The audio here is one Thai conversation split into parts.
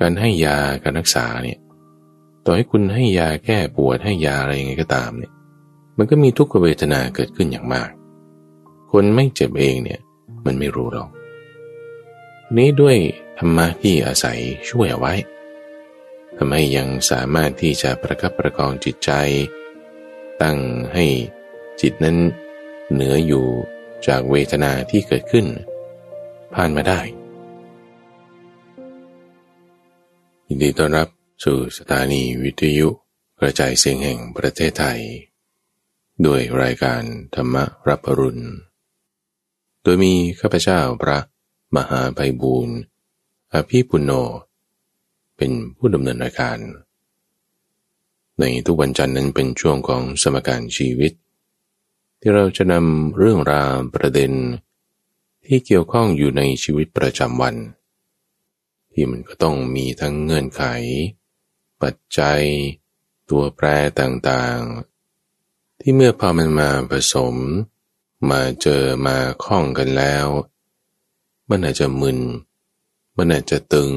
การให้ยาการรักษาเนี่ยต่อให้คุณให้ยาแก้ปวดให้ยาอะไรยังไงก็ตามเนี่ย มันก็มีทุกขเวทนาเกิดขึ้นอย่างมาก คนไม่เจ็บเองเนี่ย มันไม่รู้หรอก นี้ด้วยธรรมะที่อาศัยช่วยเอาไว้ทำให้ยังสามารถที่จะประคับประคองจิตใจ ตั้งให้จิตนั้นเหนืออยู่จากเวทนาที่เกิดขึ้น ผ่านมาได้ ยินดีต้อนรับสู่สถานีวิทยุกระจายเสียงแห่งประเทศไทย ด้วยรายการธรรมรับอรุณ โดยมีข้าพเจ้าพระมหาไพบูรณ์อภิปุโน เป็นผู้ดำเนินรายการ ในทุกวันจันทร์นั้นเป็นช่วงของสมการชีวิต ที่เราจะนำเรื่องราวประเด็น ที่เกี่ยวข้องอยู่ในชีวิตประจำวัน ที่มันก็ต้องมีทั้งเงื่อนไข ปัจจัย ตัวแปรต่างๆ ที่เมื่อพอมันมาผสม มาเจอมาคล้องกันแล้ว มันอาจจะมึน มันอาจจะตึง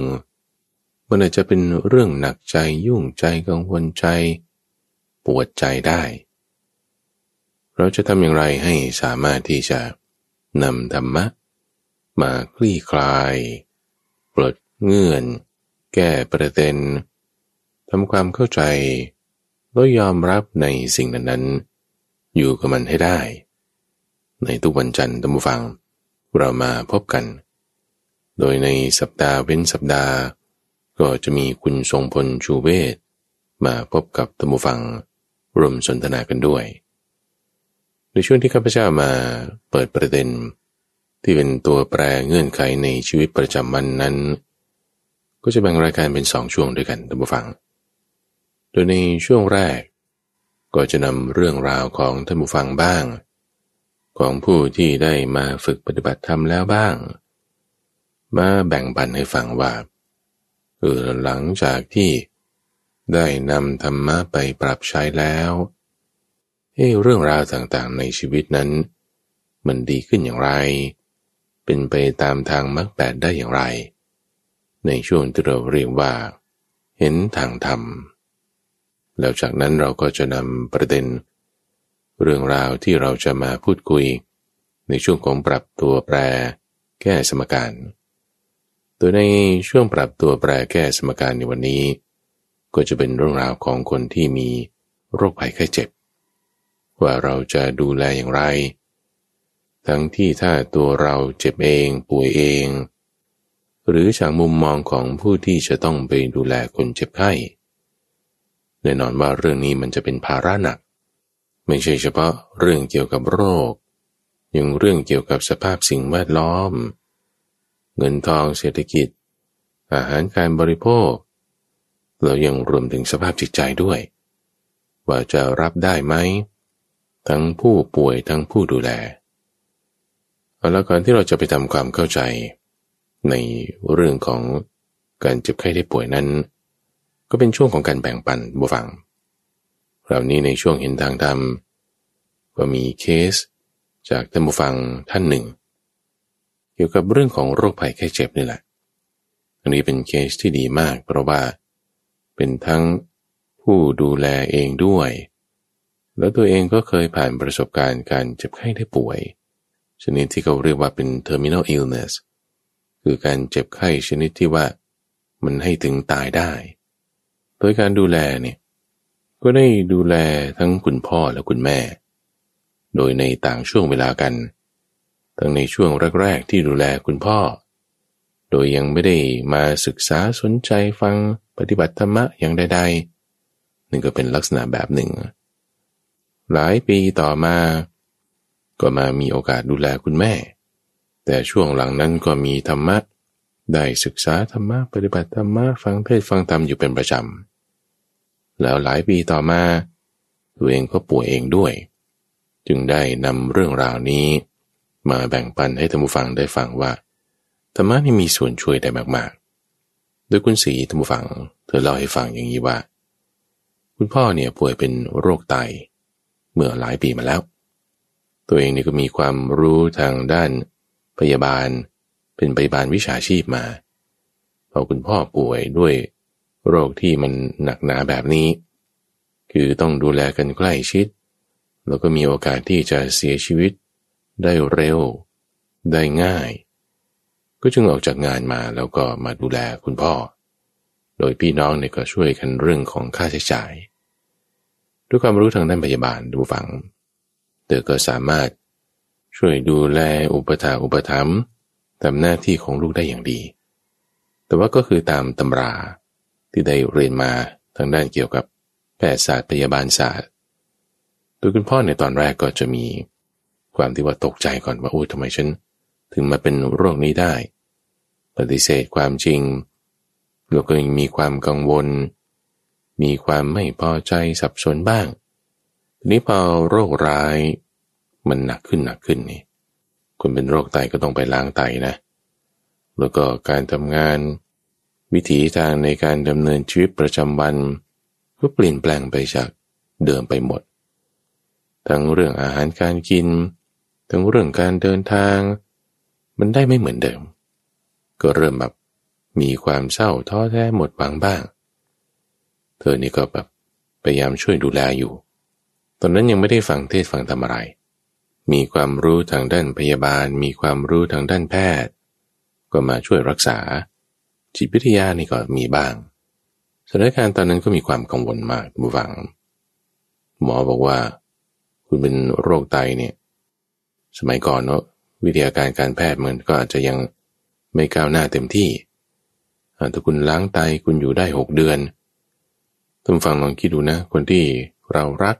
มันอาจจะเป็นเรื่องหนักใจยุ่งใจกังวลใจ ปวดใจได้ เราจะทำอย่างไรให้สามารถที่จะนำธรรมะ มาคลี่คลายปลด เงื่อน แก้ประเด็นทำความเข้าใจแล้วยอมรับในสิ่งนั้นๆ อยู่กับมันให้ได้ ในทุกวันจันทร์ตัมฟัง เรามาพบกัน โดยในสัปดาห์เว้นสัปดาห์ ก็จะมีคุณทรงพลชูเวศมาพบกับตัมฟังร่วมสนทนากันด้วย ในช่วงที่ข้าพเจ้ามาเปิดประเด็น ที่เป็นตัวแปรเงื่อนไขในชีวิตประจำวันนั้น ก็จะแบ่งรายการเป็นสองช่วงด้วยกันตัมฟัง โดยในช่วงแรก ก็จะนำเรื่องราวของท่านผู้ฟังบ้าง ของผู้ที่ได้มาฝึกปฏิบัติธรรมแล้วบ้าง มาแบ่งปันให้ฟังว่าเออหลังจากที่ได้นำธรรมะไปปรับใช้แล้วเฮ้เรื่องราวต่างๆในชีวิตนั้น มันดีขึ้นอย่างไร เป็นไปตามทางมรรคแปดได้อย่างไร ในช่วงที่เราเรียกว่า เห็นทางธรรม แล้วจากนั้นเราก็จะนำประเด็น เรื่องราวที่เราจะมาพูดคุย ในช่วงของปรับตัวแปร แก้สมการโดยในช่วงปรับตัวแปรแก้สมการในวันนี้ ก็จะเป็นเรื่องราวของคนที่มีโรคภัยไข้เจ็บ ว่าเราจะดูแลอย่างไร ทั้งที่ถ้าตัวเราเจ็บเองป่วยเอง หรือจากมุมมองของผู้ที่จะต้องไปดูแลคนเจ็บไข้แน่นอนว่าเรื่องนี้มันจะเป็นภาระหนัก ไม่ใช่เฉพาะเรื่องเกี่ยวกับโรค ยังเรื่องเกี่ยวกับสภาพสิ่งแวดล้อม เงินทองเศรษฐกิจ อาหารการบริโภค เรายังรวมถึงสภาพจิตใจด้วย ว่าจะรับได้ไหม ทั้งผู้ป่วยทั้งผู้ดูแลเอาละก่อนที่เราจะไปทำความเข้าใจ ในเรื่องของการเจ็บไข้ได้ป่วยนั้น ก็เป็นช่วงของการแบ่งปันบุฟังเรานี้ในช่วงเห็นทางธรรมก็มีเคสจากท่านบุฟังท่านหนึ่ง เกี่ยวกับเรื่องของโรคภัยแค่เจ็บนี่แหละ อันนี้เป็นเคสที่ดีมาก เพราะว่าเป็นทั้งผู้ดูแลเองด้วย แล้วตัวเองก็เคยผ่านประสบการณ์การเจ็บไข้ได้ป่วย ชนิดที่เขาเรียกว่าเป็น terminal illness คือการเจ็บไข้ชนิดที่ว่า มันให้ถึงตายได้ โดยการดูแลเนี่ยก็ได้ดูแลทั้งคุณพ่อและคุณแม่ โดยในต่างช่วงเวลากัน ทั้งในช่วงแรกๆที่ดูแลคุณพ่อ โดยยังไม่ได้มาศึกษาสนใจฟังปฏิบัติธรรมะอย่างใดๆนึ่งก็เป็นลักษณะแบบหนึ่ง หลายปีต่อมา ก็มามีโอกาสดูแลคุณแม่ แต่ช่วงหลังนั้นก็มีธรรมะ ได้ศึกษาธรรมะปฏิบัติธรรมะฟังเทศฟังธรรมอยู่เป็นประจำ แล้วหลายปีต่อมาตัวเองก็ป่วยเองด้วย จึงได้นำเรื่องราวนี้ มาแบ่งปันให้ท่านผู้ฟังได้ฟังว่าธรรมะนี่มีส่วนช่วยได้มากๆ โดยคุณสีท่านผู้ฟัง เธอเล่าให้ฟังอย่างนี้ว่า คุณพ่อเนี่ยป่วยเป็นโรคไต เมื่อหลายปีมาแล้ว ตัวเองนี่ก็มีความรู้ทางด้าน พยาบาล เป็นพยาบาลวิชาชีพมาพอคุณพ่อป่วยด้วยโรคที่มันหนักหนาแบบนี้ คือต้องดูแลกันใกล้ชิด แล้วก็มีโอกาสที่จะเสียชีวิต ได้เร็ว ได้ง่าย ก็จึงออกจากงานมาแล้วก็มาดูแลคุณพ่อ โดยพี่น้องเนี่ยก็ช่วยกันเรื่องของค่าใช้จ่าย ด้วยความรู้ทางด้านพยาบาลดูฝังเธอก็สามารถ ช่วยดูแลอุปถาอุปถัมภ์ทำหน้าที่ของลูกได้อย่างดี แต่ว่าก็คือตามตำราที่ได้เรียนมาทางด้านเกี่ยวกับแพทยศาสตร์พยาบาลศาสตร์โดยคุณพ่อในตอนแรกก็จะมีความที่ว่าตกใจก่อนว่าโอ้ยทำไมฉัน ถึงมาเป็นโรคนี้ได้ ปฏิเสธความจริงแล้วก็ยังมีความกังวล มีความไม่พอใจสับสนบ้าง ทีนี้พอโรคร้าย มันหนักขึ้นหนักขึ้นนี่คนเป็นโรคไตก็ต้องไปล้างไตนะ แล้วก็การทำงาน วิถีทางในการดำเนินชีวิตประจำวัน ก็เปลี่ยนแปลงไปจากเดิมไปหมด ทั้งเรื่องอาหารการกิน ทั้งเรื่องการเดินทาง มันได้ไม่เหมือนเดิม ก็เริ่มแบบมีความเศร้าท้อแท้หมดบางบ้าง เธอนี่ก็แบบพยายามช่วยดูแลอยู่ ตอนนั้นยังไม่ได้ฟังเทศฟังธรรมอะไร มีความรู้ทางด้านพยาบาล มีความรู้ทางด้านแพทย์ ก็มาช่วยรักษา จิตวิทยานี่ก็มีบ้างสถานการณ์ตอนนั้นก็มีความกังวลมากบูฟัง หมอบอกว่า คุณเป็นโรคไตเนี่ย สมัยก่อนเนาะวิทยาการการแพทย์มันก็อาจจะยังไม่ก้าวหน้าเต็มที่ถ้าคุณล้างไตคุณอยู่ได้หกเดือนท่านฟังลองคิดดูนะ คนที่เรารัก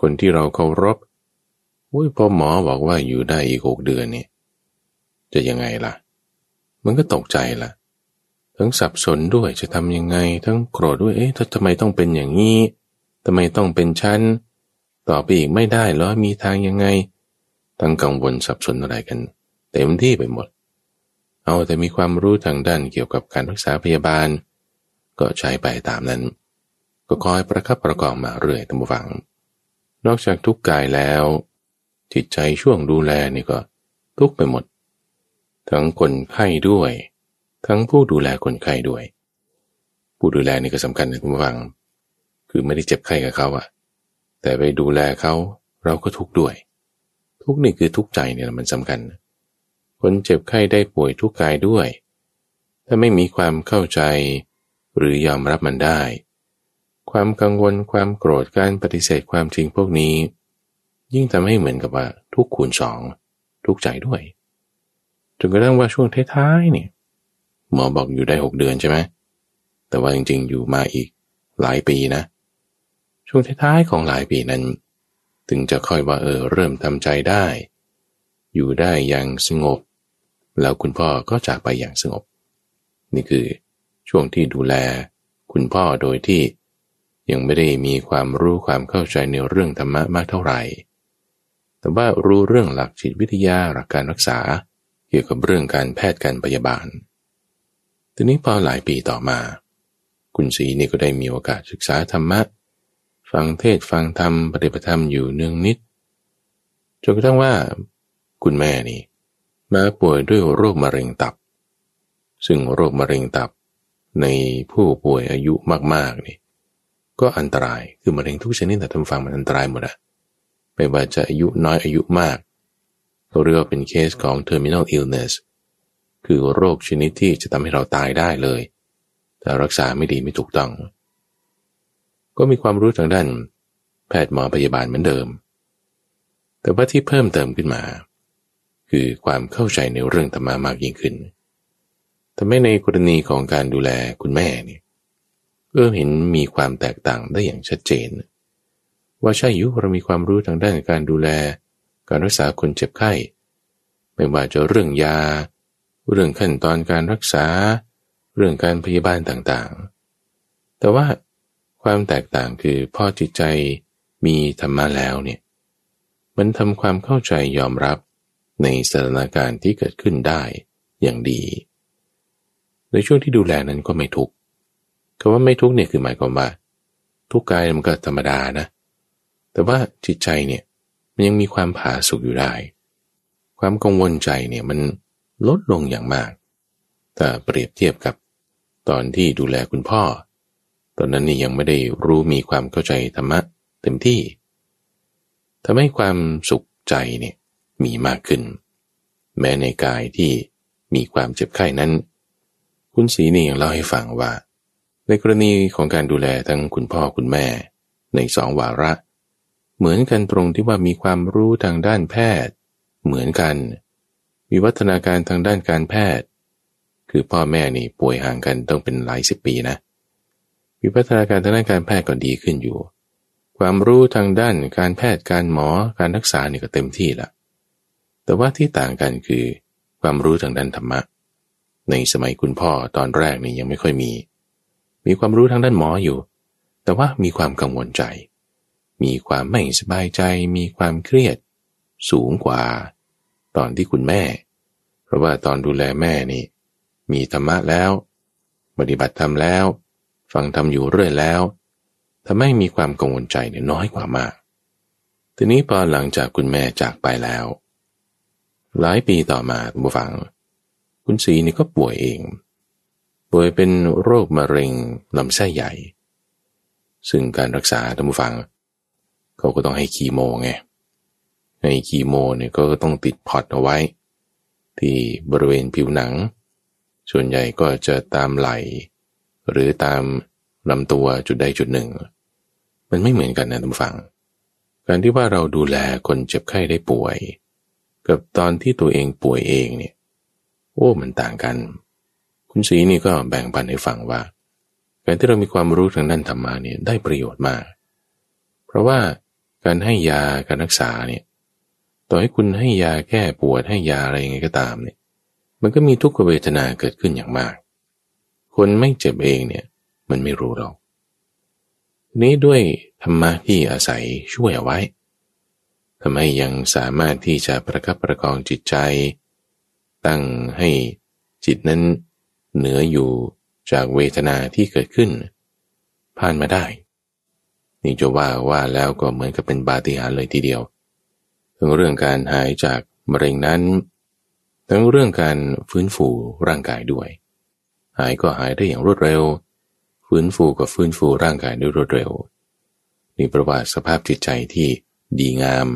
คนที่เราเคารพ อุ้ยพอหมอบอกว่าอยู่ได้อีกหกเดือนเนี่ยจะยังไงล่ะ มันก็ตกใจล่ะ ทั้งสับสนด้วยจะทำยังไง ทั้งโกรธด้วยเอ๊ะทำไมต้องเป็นอย่างนี้ทำไมต้องเป็นชั้นต่อไปอีกไม่ได้หรอมีทางยังไงตั้งกังวลสับสนอะไรกัน เต็มที่ไปหมด เอาแต่มีความรู้ทางด้านเกี่ยวกับการรักษาพยาบาล ก็ใช้ไปตามนั้น ก็คอยประคับประกองมาเรื่อยตามฝัง นอกจากทุกกายแล้ว จิตใจช่วงดูแลนี่ก็ทุกไปหมด ทั้งคนไข้ด้วย ทั้งผู้ดูแลคนไข้ด้วย ผู้ดูแลนี่ก็สำคัญนะคุณผู้ฟัง คือไม่ได้เจ็บไข้กับเขาอะแต่ไปดูแลเขาเราก็ทุกด้วย ทุกนี่คือทุกใจเนี่ยมันสำคัญ คนเจ็บไข้ได้ป่วยทุกกายด้วย ถ้าไม่มีความเข้าใจ หรือยอมรับมันได้ ความกังวลความโกรธการปฏิเสธความจริงพวกนี้ ยิ่งทำให้เหมือนกับว่าทุกคูณสองทุกใจด้วยจนกระทั่งว่าช่วงท้ายๆเนี่ยหมอบอกอยู่ได้หกเดือนใช่ไหมแต่ว่าจริงๆอยู่มาอีกหลายปีนะ ช่วงท้ายๆของหลายปีนั้น ถึงจะค่อยว่าเออเริ่มทำใจได้ อยู่ได้อย่างสงบ แล้วคุณพ่อก็จากไปอย่างสงบ นี่คือช่วงที่ดูแลคุณพ่อโดยที่ยังไม่ได้มีความรู้ความเข้าใจในเรื่องธรรมะมากเท่าไหร่ แต่ว่ารู้เรื่องหลักจิตวิทยาหลักการรักษา เกี่ยวกับเรื่องการแพทย์การพยาบาล ทีนี้พอหลายปีต่อมา คุณศรีนี่ก็ได้มีโอกาสศึกษาธรรมะ ฟังเทศฟังธรรมปฏิบัติธรรมอยู่เนืองนิด จนกระทั่งว่า คุณแม่นี่มาป่วยด้วยโรคมะเร็งตับ ซึ่งโรคมะเร็งตับในผู้ป่วยอายุมากๆนี่ก็อันตรายคือมะเร็งทุกชนิดแต่ทำฟังมันอันตรายหมดอะ ไม่ว่าจะอายุน้อยอายุมากเขาเรียกว่าเป็นเคสของ terminal illness คือโรคชนิดที่จะทำให้เราตายได้เลย แต่รักษาไม่ดีไม่ถูกต้อง ก็มีความรู้ทางด้าน แพทย์หมอพยาบาลเหมือนเดิม แต่ว่าที่เพิ่มเติมขึ้นมา คือความเข้าใจในเรื่องธรรมะมากยิ่งขึ้นทำให้ในกรณีของการดูแลคุณแม่เนี่ยเออเห็นมีความแตกต่างได้อย่างชัดเจน ว่าใช่ยุเรามีความรู้ทางด้านการดูแล การรักษาคนเจ็บไข้ ไม่ว่าจะเรื่องยา เรื่องขั้นตอนการรักษา เรื่องการพยาบาลต่างๆ แต่ว่าความแตกต่างคือพ่อจิตใจมีธรรมะแล้วเนี่ยมันทำความเข้าใจยอมรับในสถานการณ์ที่เกิดขึ้นได้อย่างดี ในช่วงที่ดูแลนั้นก็ไม่ทุกข์คำว่าไม่ทุกข์เนี่ยคือหมายความว่า ทุกกายมันก็ธรรมดานะ แต่ว่าจิตใจเนี่ยมันยังมีความผาสุกอยู่ได้ ความกังวลใจเนี่ยมันลดลงอย่างมากถ้าเปรียบเทียบกับตอนที่ดูแลคุณพ่อ ตอนนั้นนี่ยังไม่ได้รู้มีความเข้าใจธรรมะเต็มที่ทำให้ความสุขใจเนี่ยมีมากขึ้น แม้ในกายที่มีความเจ็บไข้นั้น คุณศรีนี่ยังเล่าให้ฟังว่า ในกรณีของการดูแลทั้งคุณพ่อคุณแม่ ในสองวาระ เหมือนกันตรงที่ว่ามีความรู้ทางด้านแพทย์ เหมือนกันมีวัฒนาการทางด้านการแพทย์ คือพ่อแม่นี่ป่วยห่างกันต้องเป็นหลายสิบปีนะมีพัฒนาการทางด้านการแพทย์ก็ดีขึ้นอยู่ ความรู้ทางด้านการแพทย์การหมอการรักษานี่ก็เต็มที่ละแต่ว่าที่ต่างกันคือ ความรู้ทางด้านธรรมะ ในสมัยคุณพ่อตอนแรกนี่ยังไม่ค่อยมี มีความรู้ทางด้านหมออยู่ แต่ว่ามีความกังวลใจ มีความไม่สบายใจ มีความเครียด สูงกว่า ตอนที่คุณแม่ เพราะว่าตอนดูแลแม่นี่ มีธรรมะแล้ว ปฏิบัติธรรมแล้ว ฟังธรรมอยู่เรื่อยแล้วทำให้มีความกังวลใจเนี่ยน้อยกว่ามาก ทีนี้พอหลังจากคุณแม่จากไปแล้ว หลายปีต่อมาบุฟัง คุณสีนี่ก็ป่วยเอง ป่วยเป็นโรคมะเร็งลำไส้ใหญ่ ซึ่งการรักษาท่านผู้ฟัง เขาก็ต้องให้คีโมไงให้คีโมเนี่ยก็ต้องติดพอตเอาไว้ ที่บริเวณผิวหนัง ส่วนใหญ่ก็จะตามไหล หรือตามลำตัวจุดใดจุดหนึ่ง มันไม่เหมือนกันนะท่านผู้ฟัง การที่ว่าเราดูแลคนเจ็บไข้ได้ป่วย กับตอนที่ตัวเองป่วยเองเนี่ยโอ้มันต่างกัน คุณศรีนี่ก็แบ่งปันให้ฟังว่า การที่เรามีความรู้ทางด้านธรรมะเนี่ยได้ประโยชน์มาก เพราะว่า การให้ยาการรักษาเนี่ยต่อให้คุณให้ยาแก้ปวดให้ยาอะไรยังไงก็ตามเนี่ย มันก็มีทุกขเวทนาเกิดขึ้นอย่างมาก คนไม่เจ็บเองเนี่ย มันไม่รู้หรอกนี้ด้วยธรรมะที่อาศัยช่วยเอาไว้ทำให้ยังสามารถที่จะประคับประคองจิตใจ ตั้งให้จิตนั้นเหนืออยู่จากเวทนาที่เกิดขึ้น ผ่านมาได้ นี่จะว่าว่าแล้วก็เหมือนกับเป็นบาติหาริย์เลยทีเดียว ทั้งเรื่องการหายจากมะเร็งนั้น ทั้งเรื่องการฟื้นฟูร่างกายด้วย หายก็หายได้อย่างรวดเร็ว ฟื้นฟูก็ฟื้นฟูร่างกายด้วยรวดเร็ว มีประวัติสภาพจิตใจที่ดีงาม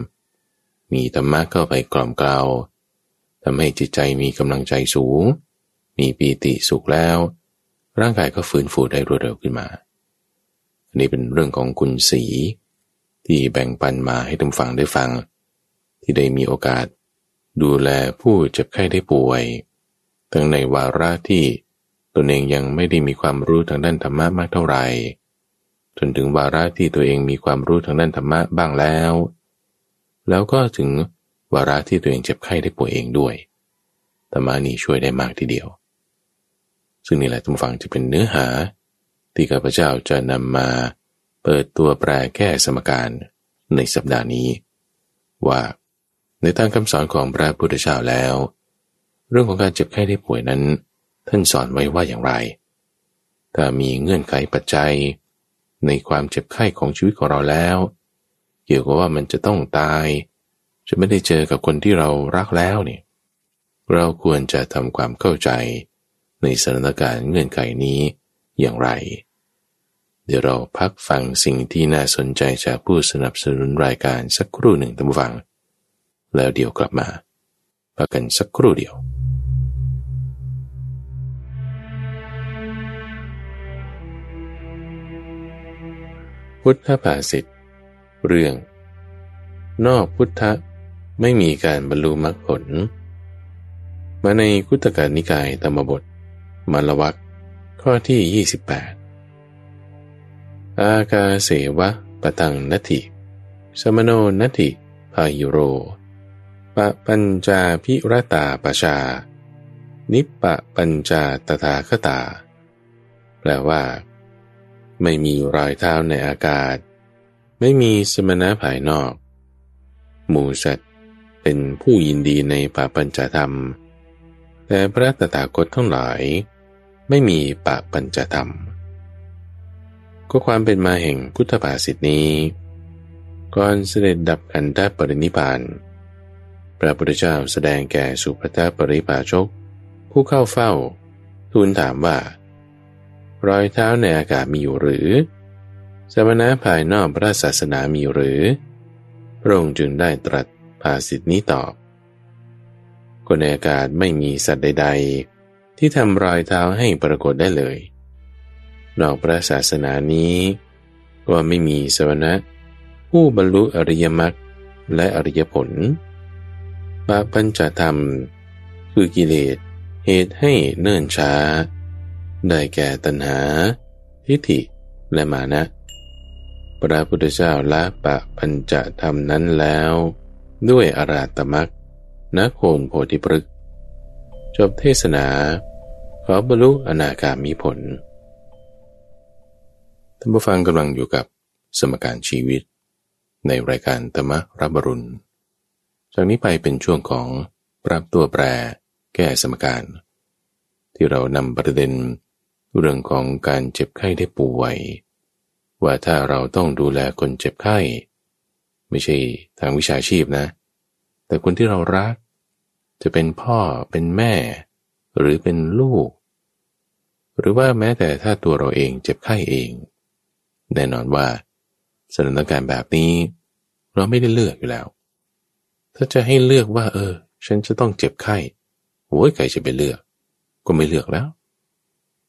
มีธรรมะเข้าไปกล่อมกล่าวทำให้จิตใจมีกำลังใจสูง มีปีติสุขแล้ว ร่างกายก็ฟื้นฟูได้รวดเร็วขึ้นมา อันนี้เป็นเรื่องของคุณสีที่แบ่งปันมาให้ทุกฟังได้ฟัง ที่ได้มีโอกาส ดูแลผู้เจ็บไข้ได้ป่วยทั้งในวาระที่ตนเองยังไม่ได้มีความรู้ทางด้านธรรมะมากเท่าไหร่จนถึงวาระที่ตัวเองมีความรู้ทางด้านธรรมะบ้างแล้ว แล้วก็ถึงวาระที่ตัวเองเจ็บไข้ได้ป่วยเองด้วย ธรรมานี้ช่วยได้มากทีเดียว ซึ่งนี่แหละทุกฝังจะเป็นเนื้อหา ที่ข้าพเจ้าจะนำมาเปิดตัวแปรแก้สมการในสัปดาห์นี้ ว่าในทางคำสอนของพระพุทธเจ้าแล้ว เรื่องของการเจ็บไข้ได้ป่วยนั้น ท่านสอนไว้ว่าอย่างไร ถ้ามีเงื่อนไขปัจจัย ในความเจ็บไข้ของชีวิตของเราแล้ว เกี่ยวกับว่ามันจะต้องตาย จะไม่ได้เจอกับคนที่เรารักแล้วเนี่ยเราควรจะทำความเข้าใจในสถานการณ์เงื่อนไขนี้ อย่างไร เดี๋ยวเราพักฟังสิ่งที่น่าสนใจจากผู้สนับสนุนรายการสักครู่หนึ่งตั้งฟัง แล้วเดี๋ยวกลับมาพักกันสักครู่เดียวพุทธภาษิตเรื่อง นอกพุทธไม่มีการบรรลุมรรคผล มาในคุตกานิกายธรรมบท มาลวัก ข้อที่ 28 อากาเสวะปะตังนัตถิ สมโนนัตถิพายุโร ปะปัญจาพิรตาปชา นิปปะปัญจาตถาคตา แปลว่า ไม่มีรอยเท้าในอากาศ ไม่มีสมณะภายนอก หมูสัตว์เป็นผู้ยินดีในปาปัญจธรรม แต่พระตถาคตทั้งหลาย ไม่มีปาปัญจธรรม ก็ความเป็นมาแห่งพุทธภาษิตนี้ ก่อนเสด็จดับขันธปรินิพานพระพุทธเจ้าแสดงแก่สุภทปริภาชก ผู้เข้าเฝ้า ทูลถามว่า รอยเท้าในอากาศมีอยู่หรือ สมณะภายนอกพระศาสนามีหรือพระองค์จึงได้ตรัสภาสิทธินี้ตอบ คนในอากาศไม่มีสัตว์ใด ๆ ที่ทำรอยเท้าให้ปรากฏได้เลยนอกพระศาสนานี้ ก็ไม่มีสวนะผู้บรรลุอริยมรรคและอริยผลปะปัญจธรรม คือกิเลสเหตุให้เนิ่นช้า ได้แก่ตัณหา ทิฏฐิและมานะ พระพุทธเจ้าละปะปัญจธรรมนั้นแล้ว ด้วยอาราตมักนักโคนโพธิปรึกจบเทศนา ขอบรรลุอนาคามีผล ท่านผู้ฟังกำลังอยู่กับสมการชีวิต ในรายการธรรมรับรุณ จากนี้ไปเป็นช่วงของปรับตัวแปรแก้สมการ ที่เรานำประเด็นเรื่องของการเจ็บไข้ได้ป่วย ว่าถ้าเราต้องดูแลคนเจ็บไข้ ไม่ใช่ทางวิชาชีพนะ แต่คนที่เรารัก จะเป็นพ่อเป็นแม่ หรือเป็นลูก หรือว่าแม้แต่ถ้าตัวเราเองเจ็บไข้เอง แน่นอนว่าสถานการณ์แบบนี้ เราไม่ได้เลือกอยู่แล้ว ถ้าจะให้เลือกว่า เออ ฉันจะต้องเจ็บไข้โอ้ยใครจะไปเลือก ก็ไม่เลือกแล้ว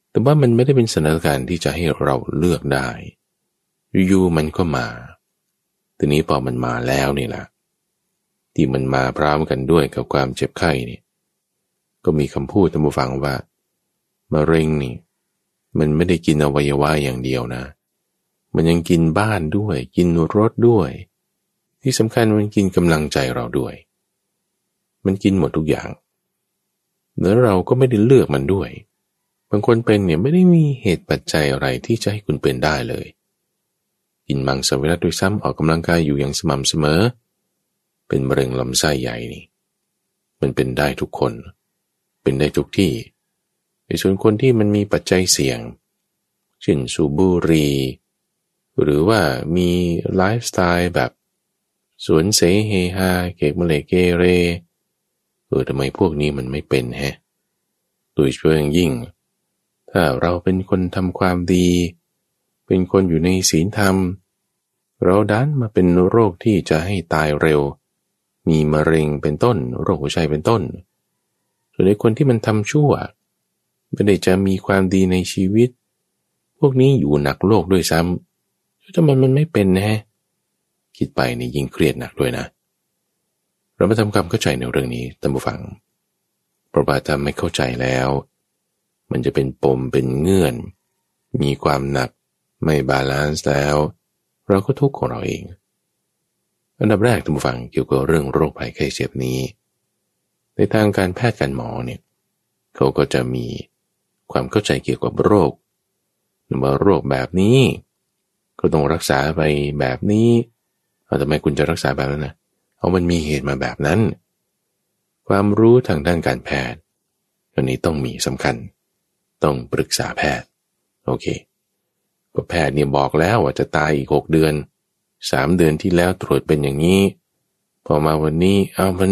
แต่ว่ามันไม่ได้เป็นสถานการณ์ที่จะให้เราเลือกได้อยู่ๆมันก็มา ทีนี้พอมันมาแล้วนี่แหละที่มันมาพร้อมกันด้วยกับความเจ็บไข้นี่ ก็มีคำพูดทานผู้ฟังว่ามะเร็งนี่ มันไม่ได้กินอวัยวะอย่างเดียวนะ มันยังกินบ้านด้วย กินรถด้วย ที่สำคัญมันกินกำลังใจเราด้วย มันกินหมดทุกอย่างแล้วเราก็ไม่ได้เลือกมันด้วย บางคนเป็นเนี่ยไม่ได้มีเหตุปัจจัยอะไรที่จะให้คุณเป็นได้เลย กินมังสวิรัติด้วยซ้ำออกกำลังกายอยู่อย่างสม่ำเสมอ เป็นมะเร็งลำไส้ใหญ่นี่ มันเป็นได้ทุกคนเป็นได้ทุกที่ในส่วนคนที่มันมีปัจจัยเสี่ยงเช่นสูบบุหรี่ หรือว่ามีไลฟ์สไตล์แบบสวนเสเฮฮาเกกมะเลเกเร เออทำไมพวกนี้มันไม่เป็นแฮะโดยเฉพาะอย่างยิ่ง ถ้าเราเป็นคนทำความดี เป็นคนอยู่ในศีลธรรม เราดันมาเป็นโรคที่จะให้ตายเร็ว มีมะเร็งเป็นต้น โรคหัวใจเป็นต้น ส่วนในคนที่มันทำชั่วไม่ได้จะมีความดีในชีวิต พวกนี้อยู่หนักโลกด้วยซ้ำทำไมมันไม่เป็นนะคิดไปนี่ยิ่งเครียดหนักด้วยนะ เรามาทำความเข้าใจในเรื่องนี้ท่านผู้ฟังเพราะว่าถ้าไม่เข้าใจแล้ว มันจะเป็นปมเป็นเงื่อน มีความหนักไม่บาลานซ์แล้ว เราก็ทุกข์ของเราเอง อันดับแรกท่านผู้ฟังเกี่ยวกับเรื่องโรคภัยไข้เจ็บนี้ ในทางการแพทย์การหมอเนี่ยเขาก็จะมีความเข้าใจเกี่ยวกับโรคว่าโรคแบบนี้ ก็ต้องรักษาไปแบบนี้เอาทำไมคุณจะรักษาแบบนั้นนะราะมันมีเหตุมาแบบนั้น ความรู้ทางด้านการแพทย์อันนี้ต้องมีสำคัญ ต้องปรึกษาแพทย์ โอเคก็แพทย์เนี่ยบอกแล้วว่าจะตายอีกหกเดือนสามเดือนที่แล้วตรวจเป็นอย่างนี้ พอมาวันนี้เอามัน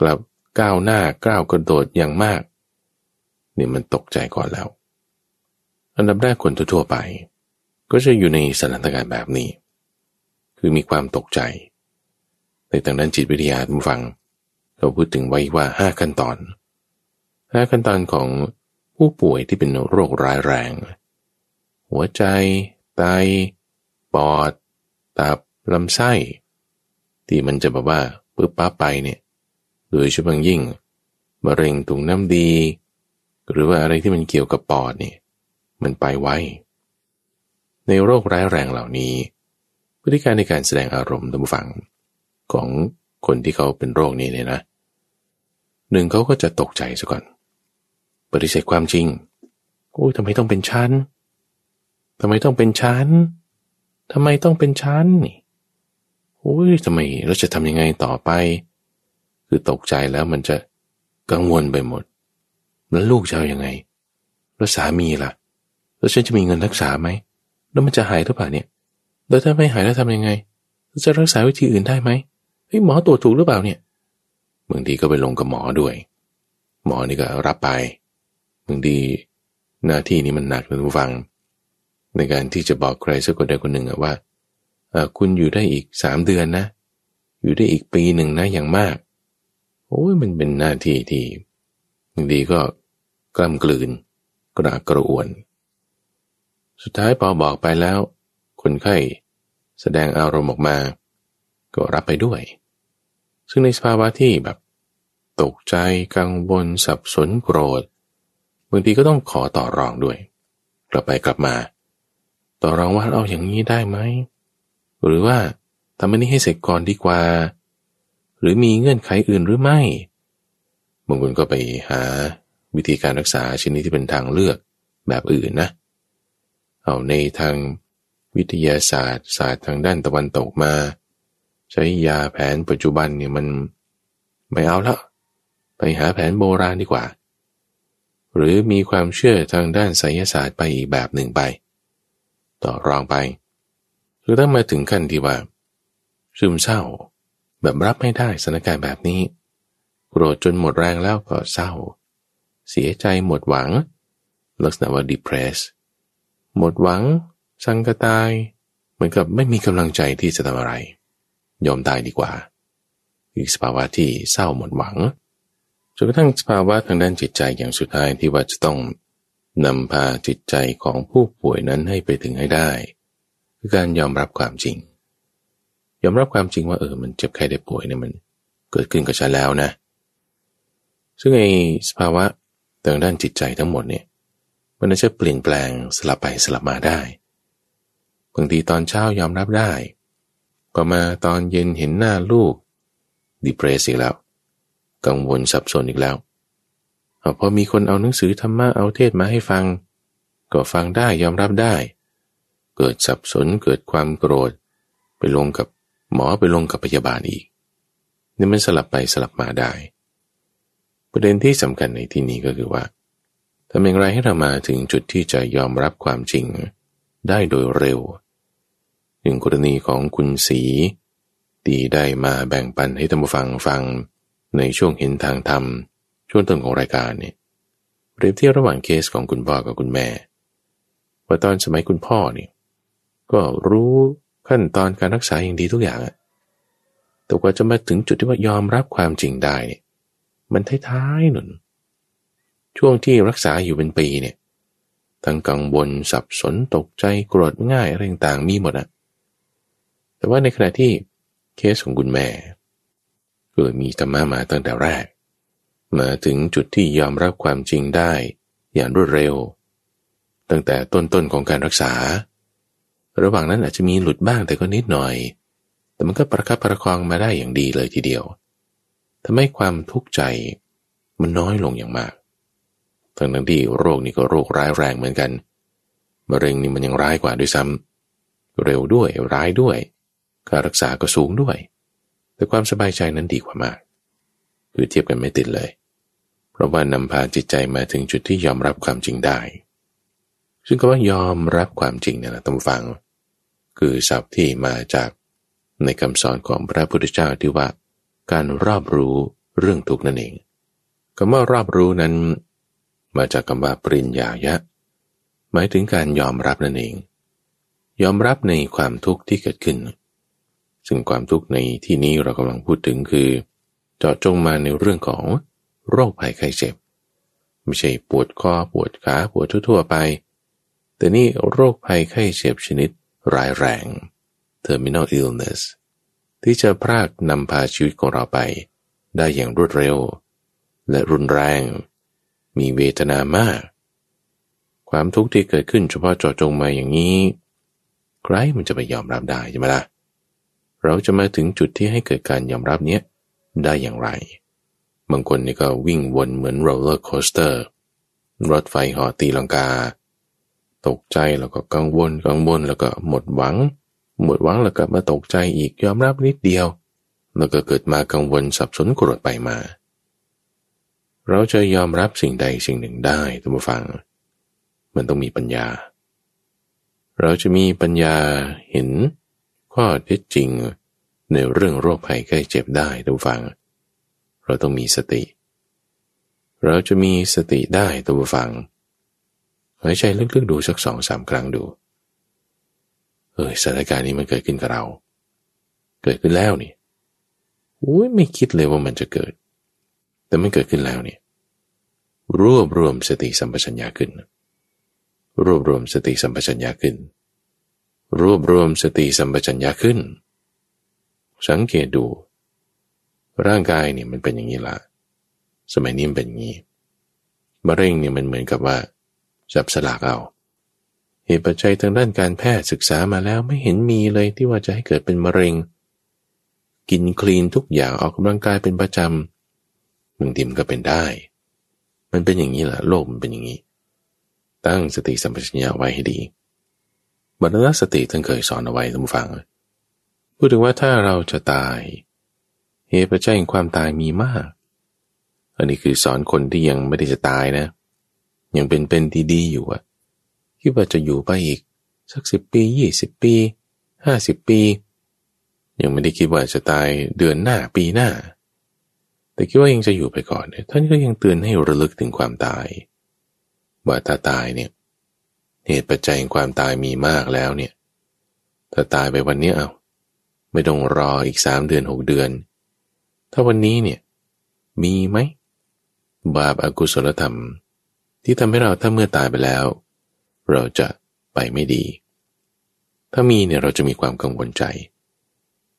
กลับ ก้าวหน้าก้าวกระโดดอย่างมากนี่มันตกใจก่อนแล้ว อันดับแรกคนทั่วไป ก็จะอยู่ในสถานการณ์แบบนี้ คือมีความตกใจ ในทางด้านจิตวิทยาทุกฟัง เราพูดถึงไว้ว่าห้าขั้นตอนห้าขั้นตอนของผู้ป่วยที่เป็นโรคร้ายแรง หัวใจ ไต ปอด ตับ ลำไส้ ที่มันจะแบบว่าปึ๊บปั๊บไปเนี่ย โดยเฉพาะยิ่งมะเร็งถุงน้ำดี หรือว่าอะไรที่มันเกี่ยวกับปอดเนี่ยมันไปไวในโรคร้ายแรงเหล่านี้ พฤติการในการแสดงอารมณ์ตามฟังของคนที่เขาเป็นโรคนี้เนี่ยนะหนึ่งเขาก็จะตกใจซะก่อน ปฏิเสธความจริงโอ้ยทำไมต้องเป็นชั้นทำไมต้องเป็นชั้นทำไมต้องเป็นชั้นนี่โอ้ยทำไมเราจะทำยังไงต่อไป คือตกใจแล้วมันจะกังวลไปหมด แล้วลูกจะเอาอยัางไง แล้วสามีล่ะ แล้วฉันจะมีเงินรักษาไหม แล้วมันจะหายหรือเปล่าเนี่ย แล้วถ้าไม่หายแล้วทำยังไง จะรักษาวิธีอื่นได้ไหมเฮ้ยหมอตรวจถูกหรือเปล่าเนี่ยบางทีก็ไปลงกับหมอด้วย หมอนี่ก็รับไปบางทีหน้าที่นี้มันหนักนะทุกฟัง ในการที่จะบอกใครสักคนใดคนหนึ่งว่าคุณอยู่ได้อีกสามเดือนนะ อยู่ได้อีกปีหนึ่งนะอย่างมาก โอ้ยมันเป็นหน้าที่ที่บางทีก็กล้ำกลืน กระกระอ่วน สุดท้ายพอบอกไปแล้ว คนไข้แสดงอารมณ์ออกมา ก็รับไปด้วย ซึ่งในสภาวะที่แบบ ตกใจกังวลสับสนโกรธบางทีก็ต้องขอต่อรองด้วย กลับไปกลับมา ต่อรองว่าเอาอย่างนี้ได้ไหมหรือว่าทำอันนี้ให้เสร็จก่อนดีกว่า หรือมีเงื่อนไขอื่นหรือไม่บางคนก็ไปหาวิธีการรักษาชนิดที่เป็นทางเลือกแบบอื่นนะ เอาในทางวิทยาศาสตร์ ศาสตร์ทางด้านตะวันตกมา ใช้ยาแผนปัจจุบันเนี่ยมันไม่เอาละไปหาแผนโบราณดีกว่า หรือมีความเชื่อทางด้านไสยศาสตร์ไปอีกแบบหนึ่งไป ต่อรองไปคือถ้ามาถึงขั้นที่ว่า ซึมเศร้า แบบรับไม่ได้สถานการณ์แบบนี้โกรธจนหมดแรงแล้วก็เศร้า เสียใจหมดหวัง ลักษณะว่า depress หมดหวัง สังกตาย เหมือนกับไม่มีกำลังใจที่จะทำอะไร ยอมตายดีกว่า อีกสภาวะที่เศร้าหมดหวังจนกระทั่งสภาวะทางด้านจิตใจอย่างสุดท้ายที่ว่าจะต้องนำพาจิตใจของผู้ป่วยนั้นให้ไปถึงให้ได้ คือการยอมรับความจริง ยอมรับความจริงว่าเออมันเจ็บไข้ได้ป่วยเนี่ยมันเกิดขึ้นกับฉันแล้วนะ ซึ่งไอ้สภาวะทางด้านจิตใจทั้งหมดเนี่ยมันจะเปลี่ยนแปลงสลับไปสลับมาได้บางทีตอนเช้ายอมรับได้ ก็มาตอนเย็นเห็นหน้าลูกดิเพรสอีกแล้ว กังวลสับสนอีกแล้วเอาพอมีคนเอาหนังสือธรรมะเอาเทศมาให้ฟัง ก็ฟังได้ยอมรับได้ เกิดสับสนเกิดความโกรธ ไปลงกับ หมอไปลงกับพยาบาลอีกนี่มันสลับไปสลับมาได้ ประเด็นที่สำคัญในที่นี้ก็คือว่าทำอย่างไรให้เรามาถึงจุดที่จะยอมรับความจริงได้โดยเร็วหนึ่งกรณีของคุณสีตีได้มาแบ่งปันให้ท่านผู้ฟังฟังในช่วงเห็นทางธรรม ช่วงต้นของรายการเนี่ยเปรียบเทียบระหว่างเคสของคุณพ่อกับคุณแม่ว่าตอนสมัยคุณพ่อเนี่ยก็รู้ ขั้นตอนการรักษาอย่างดีทุกอย่างอะแต่กว่าจะมาถึงจุดที่ว่ายอมรับความจริงได้เนี่ยมันท้ายๆหนุน ช่วงที่รักษาอยู่เป็นปีเนี่ยทั้งกังวลสับสนตกใจโกรธง่ายอะไรต่างๆมีหมดอะแต่ว่าในขณะที่เคสของคุณแม่ก็เลยมีธรรมะมาตั้งแต่แรก มาถึงจุดที่ยอมรับความจริงได้ อย่างรวดเร็ว ตั้งแต่ต้นๆของการรักษา ระหว่างนั้นอาจจะมีหลุดบ้างแต่ก็นิดหน่อย แต่มันก็ประคับประคองมาได้อย่างดีเลยทีเดียวทำให้ความทุกข์ใจมันน้อยลงอย่างมาก ทั้งทั้งที่โรคนี้ก็โรคร้ายแรงเหมือนกัน มะเร็งนี่มันยังร้ายกว่าด้วยซ้ำเร็วด้วยร้ายด้วยการรักษาก็สูงด้วย แต่ความสบายใจนั้นดีกว่ามาก คือเทียบกันไม่ติดเลย เพราะว่านำพาจิตใจมาถึงจุดที่ยอมรับความจริงได้ ซึ่งคำว่ายอมรับความจริงเนี่ยนะท่านฟัง คือศัพท์ที่มาจากในคำสอนของพระพุทธเจ้าที่ว่า การรอบรู้เรื่องทุกนั่นเองคำว่ารอบรู้นั้น มาจากคำว่าปริญญายะ หมายถึงการยอมรับนั่นเอง ยอมรับในความทุกข์ที่เกิดขึ้น ซึ่งความทุกข์ในที่นี้เรากำลังพูดถึงคือ เจาะจงมาในเรื่องของโรคภัยไข้เจ็บ ไม่ใช่ปวดคอปวดขาปวดทั่วๆไป แต่นี่โรคภัยไข้เจ็บชนิด ร้ายแรง terminal illness ที่จะพรากนำพาชีวิตของเราไปได้อย่างรวดเร็ว และรุนแรง มีเวทนามาก ความทุกข์ที่เกิดขึ้นเฉพาะเจาะจงมาอย่างนี้ ใครมันจะไปยอมรับได้ใช่ไหมล่ะ เราจะมาถึงจุดที่ให้เกิดการยอมรับเนี้ยได้อย่างไร บางคนนี่ก็วิ่งวนเหมือน roller coaster รถไฟเหาะตีลังกา ตกใจแล้วก็กังวลกังวลแล้วก็หมดหวัง หมดหวังแล้วก็มาตกใจอีกยอมรับนิดเดียว แล้วก็เกิดมากังวลสับสนโกรธไปมา เราจะยอมรับสิ่งใดสิ่งหนึ่งได้ท่านผู้ฟัง มันต้องมีปัญญา เราจะมีปัญญาเห็นข้อเท็จจริงในเรื่องโรคภัยไข้เจ็บได้ทุกฟัง เราต้องมีสติ เราจะมีสติได้ทุกฟัง หายใจลึกๆดูสักสองสามครั้งดู เออสถานการณ์นี้มันเกิดขึ้นกับเรา เกิดขึ้นแล้วนี่อุ้ยไม่คิดเลยว่ามันจะเกิด แต่มันเกิดขึ้นแล้วเนี่ยรวบรวมสติสัมปชัญญะขึ้น รวบรวมสติสัมปชัญญะขึ้น รวบรวมสติสัมปชัญญะขึ้น สังเกตดู ร่างกายเนี่ยมันเป็นอย่างนี้ละ สมัยนี้มันเป็นอย่างนี้มะเร็งเนี่ยมันเหมือนกับว่า จับสลากเอา เหตุปัจจัยทางด้านการแพทย์ศึกษามาแล้วไม่เห็นมีเลยที่ว่าจะให้เกิดเป็นมะเร็ง กินคลีนทุกอย่างออกกำลังกายเป็นประจำบางทีมันก็เป็นได้ มันเป็นอย่างนี้แหละโลกมันเป็นอย่างนี้ ตั้งสติสัมปชัญญะไว้ให้ดีบรรณสติท่านเคยสอนเอาไว้ท่านฟัง พูดถึงว่าถ้าเราจะตาย เหตุปัจจัยแห่งความตายมีมาก อันนี้คือสอนคนที่ยังไม่ได้จะตายนะ ยังเป็นเป็นดีๆอยู่อะคิดว่าจะอยู่ไปอีก สักสิบปียี่สิบปีห้าสิบปี ยังไม่ได้คิดว่าจะตายเดือนหน้าปีหน้า แต่คิดว่ายังจะอยู่ไปก่อนเนี่ยท่านก็ยังเตือนให้ระลึกถึงความตายว่าถ้าตายเนี่ยเหตุปัจจัยแห่งความตายมีมากแล้วเนี่ยถ้าตายไปวันนี้เอาไม่ต้องรออีกสามเดือนหกเดือน ถ้าวันนี้เนี่ยมีไหมบาปอากุศลธรรม ที่ทำให้เราถ้าเมื่อตายไปแล้ว เราจะไปไม่ดี ถ้ามีเนี่ยเราจะมีความกังวลใจ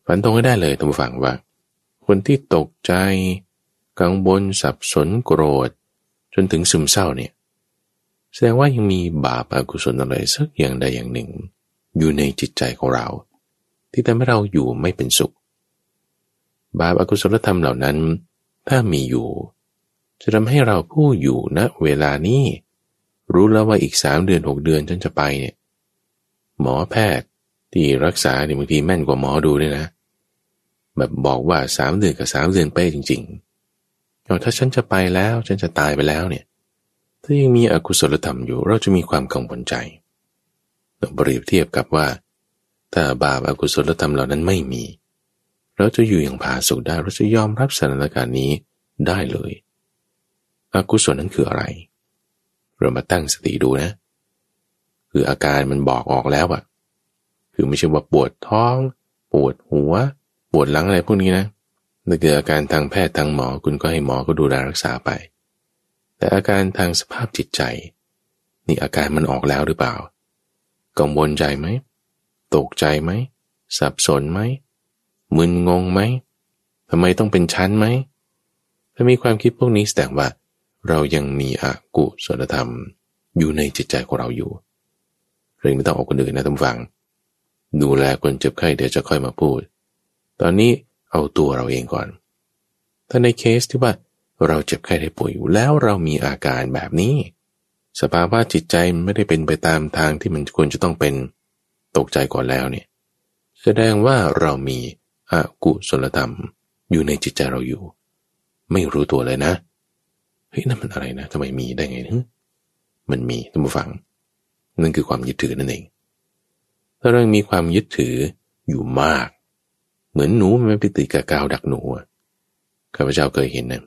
ฝันตรงให้ได้เลยท่านผู้ฟังว่า คนที่ตกใจ กังวลสับสนโกรธ จนถึงซึมเศร้าเนี่ย แสดงว่ายังมีบาปอากุศลอะไรสักอย่างใดอย่างหนึ่ง อยู่ในจิตใจของเรา ที่ทำให้เราอยู่ไม่เป็นสุข บาปอากุศลธรรมเหล่านั้น ถ้ามีอยู่ จะทำให้เราผู้อยู่ณเวลานี้ รู้แล้วว่าอีกสามเดือนหกเดือนฉันจะไปเนี่ย หมอแพทย์ที่รักษาเนี่ยบางทีแม่นกว่าหมอดูเลยนะ แบบบอกว่าสามเดือนกับสามเดือนเป๊ะจริงๆเอาถ้าฉันจะไปแล้วฉันจะตายไปแล้วเนี่ย ถ้ายังมีอกุศลธรรมอยู่เราจะมีความกังวลใจต้องเปรียบเทียบกับว่า ถ้าบาปอากุศลธรรมเหล่านั้นไม่มี เราจะอยู่อย่างผาสุกได้เราจะยอมรับสถานการณ์นี้ได้เลย อกุศลนั้นคืออะไร เรามาตั้งสติดูนะ คืออาการมันบอกออกแล้วอะคือไม่ใช่ว่าปวดท้อง ปวดหัว ปวดหลังอะไรพวกนี้นะนั่นคืออาการทางแพทย์ทางหมอคุณก็ให้หมอก็ดูแลรักษาไป แต่อาการทางสภาพจิตใจ นี่อาการมันออกแล้วหรือเปล่า กังวลใจไหม ตกใจไหม สับสนไหม มึนงงไหมทำไมต้องเป็นชั้นไหม ถ้ามีความคิดพวกนี้แสดงว่า เรายังมีอกุศลธรรมอยู่ในจิตใจของเราอยู่เรื่องไม่ต้องออกคนอื่นนะท่านฟัง ดูแลคนเจ็บไข้เดี๋ยวจะค่อยมาพูด ตอนนี้เอาตัวเราเองก่อน ถ้าในเคสที่ว่าเราเจ็บไข้ได้ป่วยอยู่แล้วเรามีอาการแบบนี้ สภาวะจิตใจมันไม่ได้เป็นไปตามทางที่มันควรจะต้องเป็นตกใจก่อนแล้วเนี่ย แสดงว่าเรามีอกุศลธรรมอยู่ในจิตใจเราอยู่ ไม่รู้ตัวเลยนะเเฮ้ยนั่นมันอะไรนะทำไมมีได้ไงนึมันมีท่านผู้ฟัง นั่นคือความยึดถือนั่นเอง ถ้าเรามีความยึดถืออยู่มาก เหมือนหนูมันไปติดกับกาวดักหนูข้าพเจ้าเคยเห็นนะ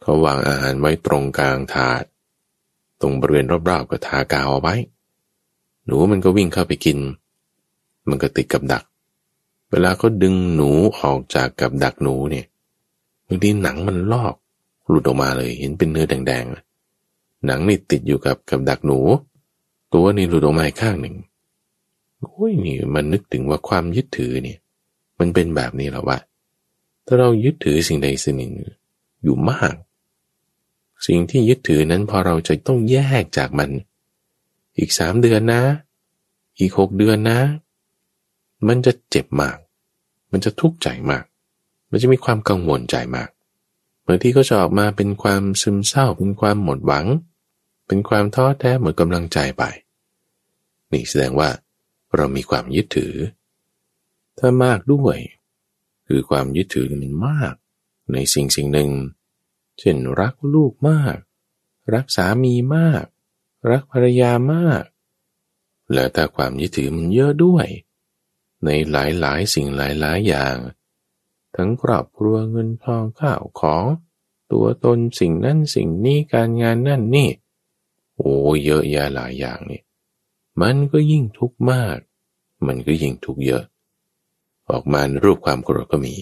เขาวางอาหารไว้ตรงกลางถาด ตรงบริเวณรอบๆก็ทากาวเอาไว้ หนูมันก็วิ่งเข้าไปกิน มันก็ติดกับดัก เวลาเขาดึงหนูออกจากกับดักหนูเนี่ยบางทีหนังมันลอก หลุดออกมาเลยเห็นเป็นเนื้อแดงๆ หนังนี่ติดอยู่กับกับดักหนู ตัวนี่หลุดออกมาอีกข้างหนึ่งโอ้ยนี่มันนึกถึงว่าความยึดถือเนี่ย มันเป็นแบบนี้แล้วว่า ถ้าเรายึดถือสิ่งใดสิ่งหนึ่งอยู่มาก สิ่งที่ยึดถือนั้นพอเราจะต้องแยกจากมัน อีกสามเดือนนะ อีกหกเดือนนะ มันจะเจ็บมาก มันจะทุกข์ใจมาก มันจะมีความกังวลใจมากางทีก็จะออกมาเป็นความซึมเศร้า เป็นความหมดหวัง เป็นความท้อแท้หมดกำลังใจไป นี่แสดงว่า เรามีความยึดถือ ถ้ามากด้วย คือความยึดถือมันมาก ในสิ่งสิ่งหนึ่ง เช่นรักลูกมาก รักสามีมาก รักภรรยามาก และถ้าความยึดถือมันเยอะด้วย ในหลายๆ สิ่งหลายๆอย่าง ทั้งครอบครัวเงินทองข้าวของ ตัวตนสิ่งนั้นสิ่งนี้การงานนั่นนี่ โอ้เยอะแยะหลายอย่างนี่ มันก็ยิ่งทุกข์มาก มันก็ยิ่งทุกข์เยอะ ออกมารูปความโกรธก็มี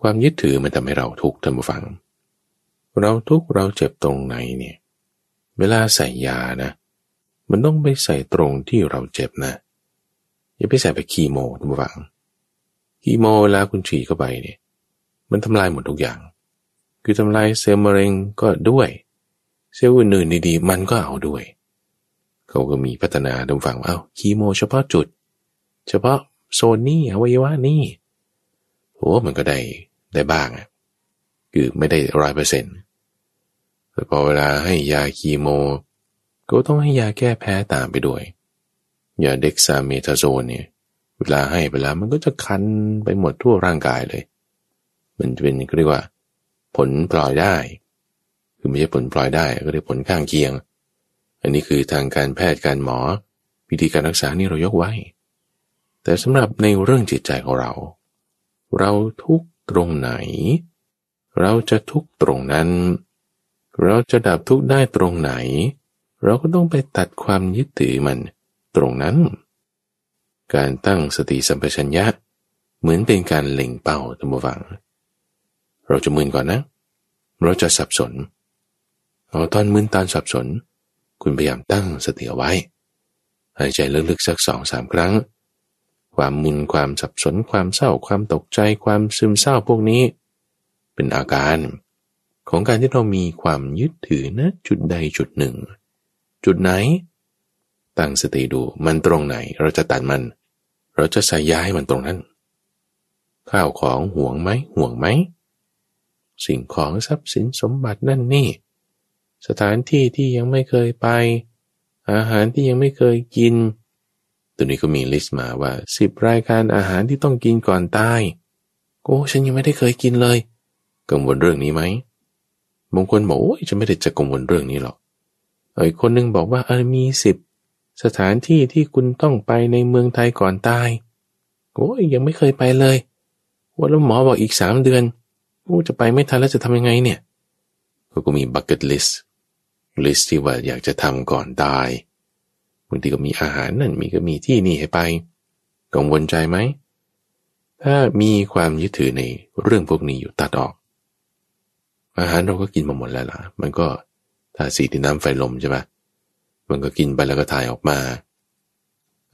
ความยึดถือมันทำให้เราทุกข์ท่านผู้ฟัง เราทุกข์เราเจ็บตรงไหนเนี่ย เวลาใส่ยานะ มันต้องไปใส่ตรงที่เราเจ็บนะอย่าไปใส่ไปคีโมท่านผู้ฟัง คีโมเวลาคุณฉีดเข้าไปเนี่ย มันทำลายหมดทุกอย่าง คือทำลายเซลล์มะเร็งก็ด้วย เซลล์อื่นๆดีๆ มันก็เอาด้วย เขาก็มีพัฒนาดมฝังเอาคีโมเฉพาะจุด เฉพาะโซนนี้อวัยวะนี่โอ้มันก็ได้ได้บ้างอะคือไม่ได้ร้อยเปอร์เซ็นต์แต่พอเวลาให้ยาคีโม ก็ต้องให้ยาแก้แพ้ตามไปด้วย ยาเด็กซาเมทาโซนเนี่ย เวลาให้ไปแล้วมันก็จะคันไปหมดทั่วร่างกายเลย มันจะเป็นเรียกว่า ผลปล่อยได้ คือไม่ใช่ผลปล่อยได้ก็เรียกผลข้างเคียง อันนี้คือทางการแพทย์การหมอ วิธีการรักษานี่เรายกไว้ แต่สำหรับในเรื่องจิตใจของเรา เราทุกตรงไหน เราจะทุกตรงนั้น เราจะดับทุกได้ตรงไหน เราก็ต้องไปตัดความยึดถือมันตรงนั้น การตั้งสติสัมปชัญญะ เหมือนเป็นการเล็งเป้าตั้งบัง เราจะมึนก่อนนะ เราจะสับสนเอาตอนมึนตอนสับสน คุณพยายามตั้งสติเอาไว้ หายใจลึกๆสักสองสามครั้ง ความมึนความสับสนความเศร้าความตกใจความซึมเศร้าพวกนี้ เป็นอาการของการที่เรามีความยึดถือนะจุดใดจุดหนึ่ง จุดไหน ตั้งสติดูมันตรงไหนเราจะตัดมัน เราจะใส่ย้ายมันตรงนั้น ข้าวของห่วงไหมห่วงไหม สิ่งของทรัพย์สินสมบัตินั่นนี่ สถานที่ที่ยังไม่เคยไป อาหารที่ยังไม่เคยกิน ตัวนี้ก็มีลิสต์มาว่าสิบรายการอาหารที่ต้องกินก่อนตายโอ้ฉันยังไม่ได้เคยกินเลยกังวลเรื่องนี้ไหมบางคนบอกโอ้ยฉันไม่ได้จะกังวลเรื่องนี้หรอกอีกคนนึงบอกว่าเออมีสิบ สถานที่ที่คุณต้องไปในเมืองไทยก่อนตายโอ้ยยังไม่เคยไปเลยว่าแล้วหมอบอกอีกสามเดือนโอ้จะไปไม่ทันแล้วจะทำยังไงเนี่ยก็มี bucket list list ที่ว่าอยากจะทำก่อนตายบางทีก็มีอาหารนั่นมีก็มีที่นี่ให้ไป กังวลใจไหม ถ้ามีความยึดถือในเรื่องพวกนี้อยู่ตัดออก อาหารเราก็กินมาหมดแล้วล่ะ มันก็ถ้าสีที่น้ำไฟลมใช่ปะ มันก็กินไปแล้วก็ถ่ายออกมา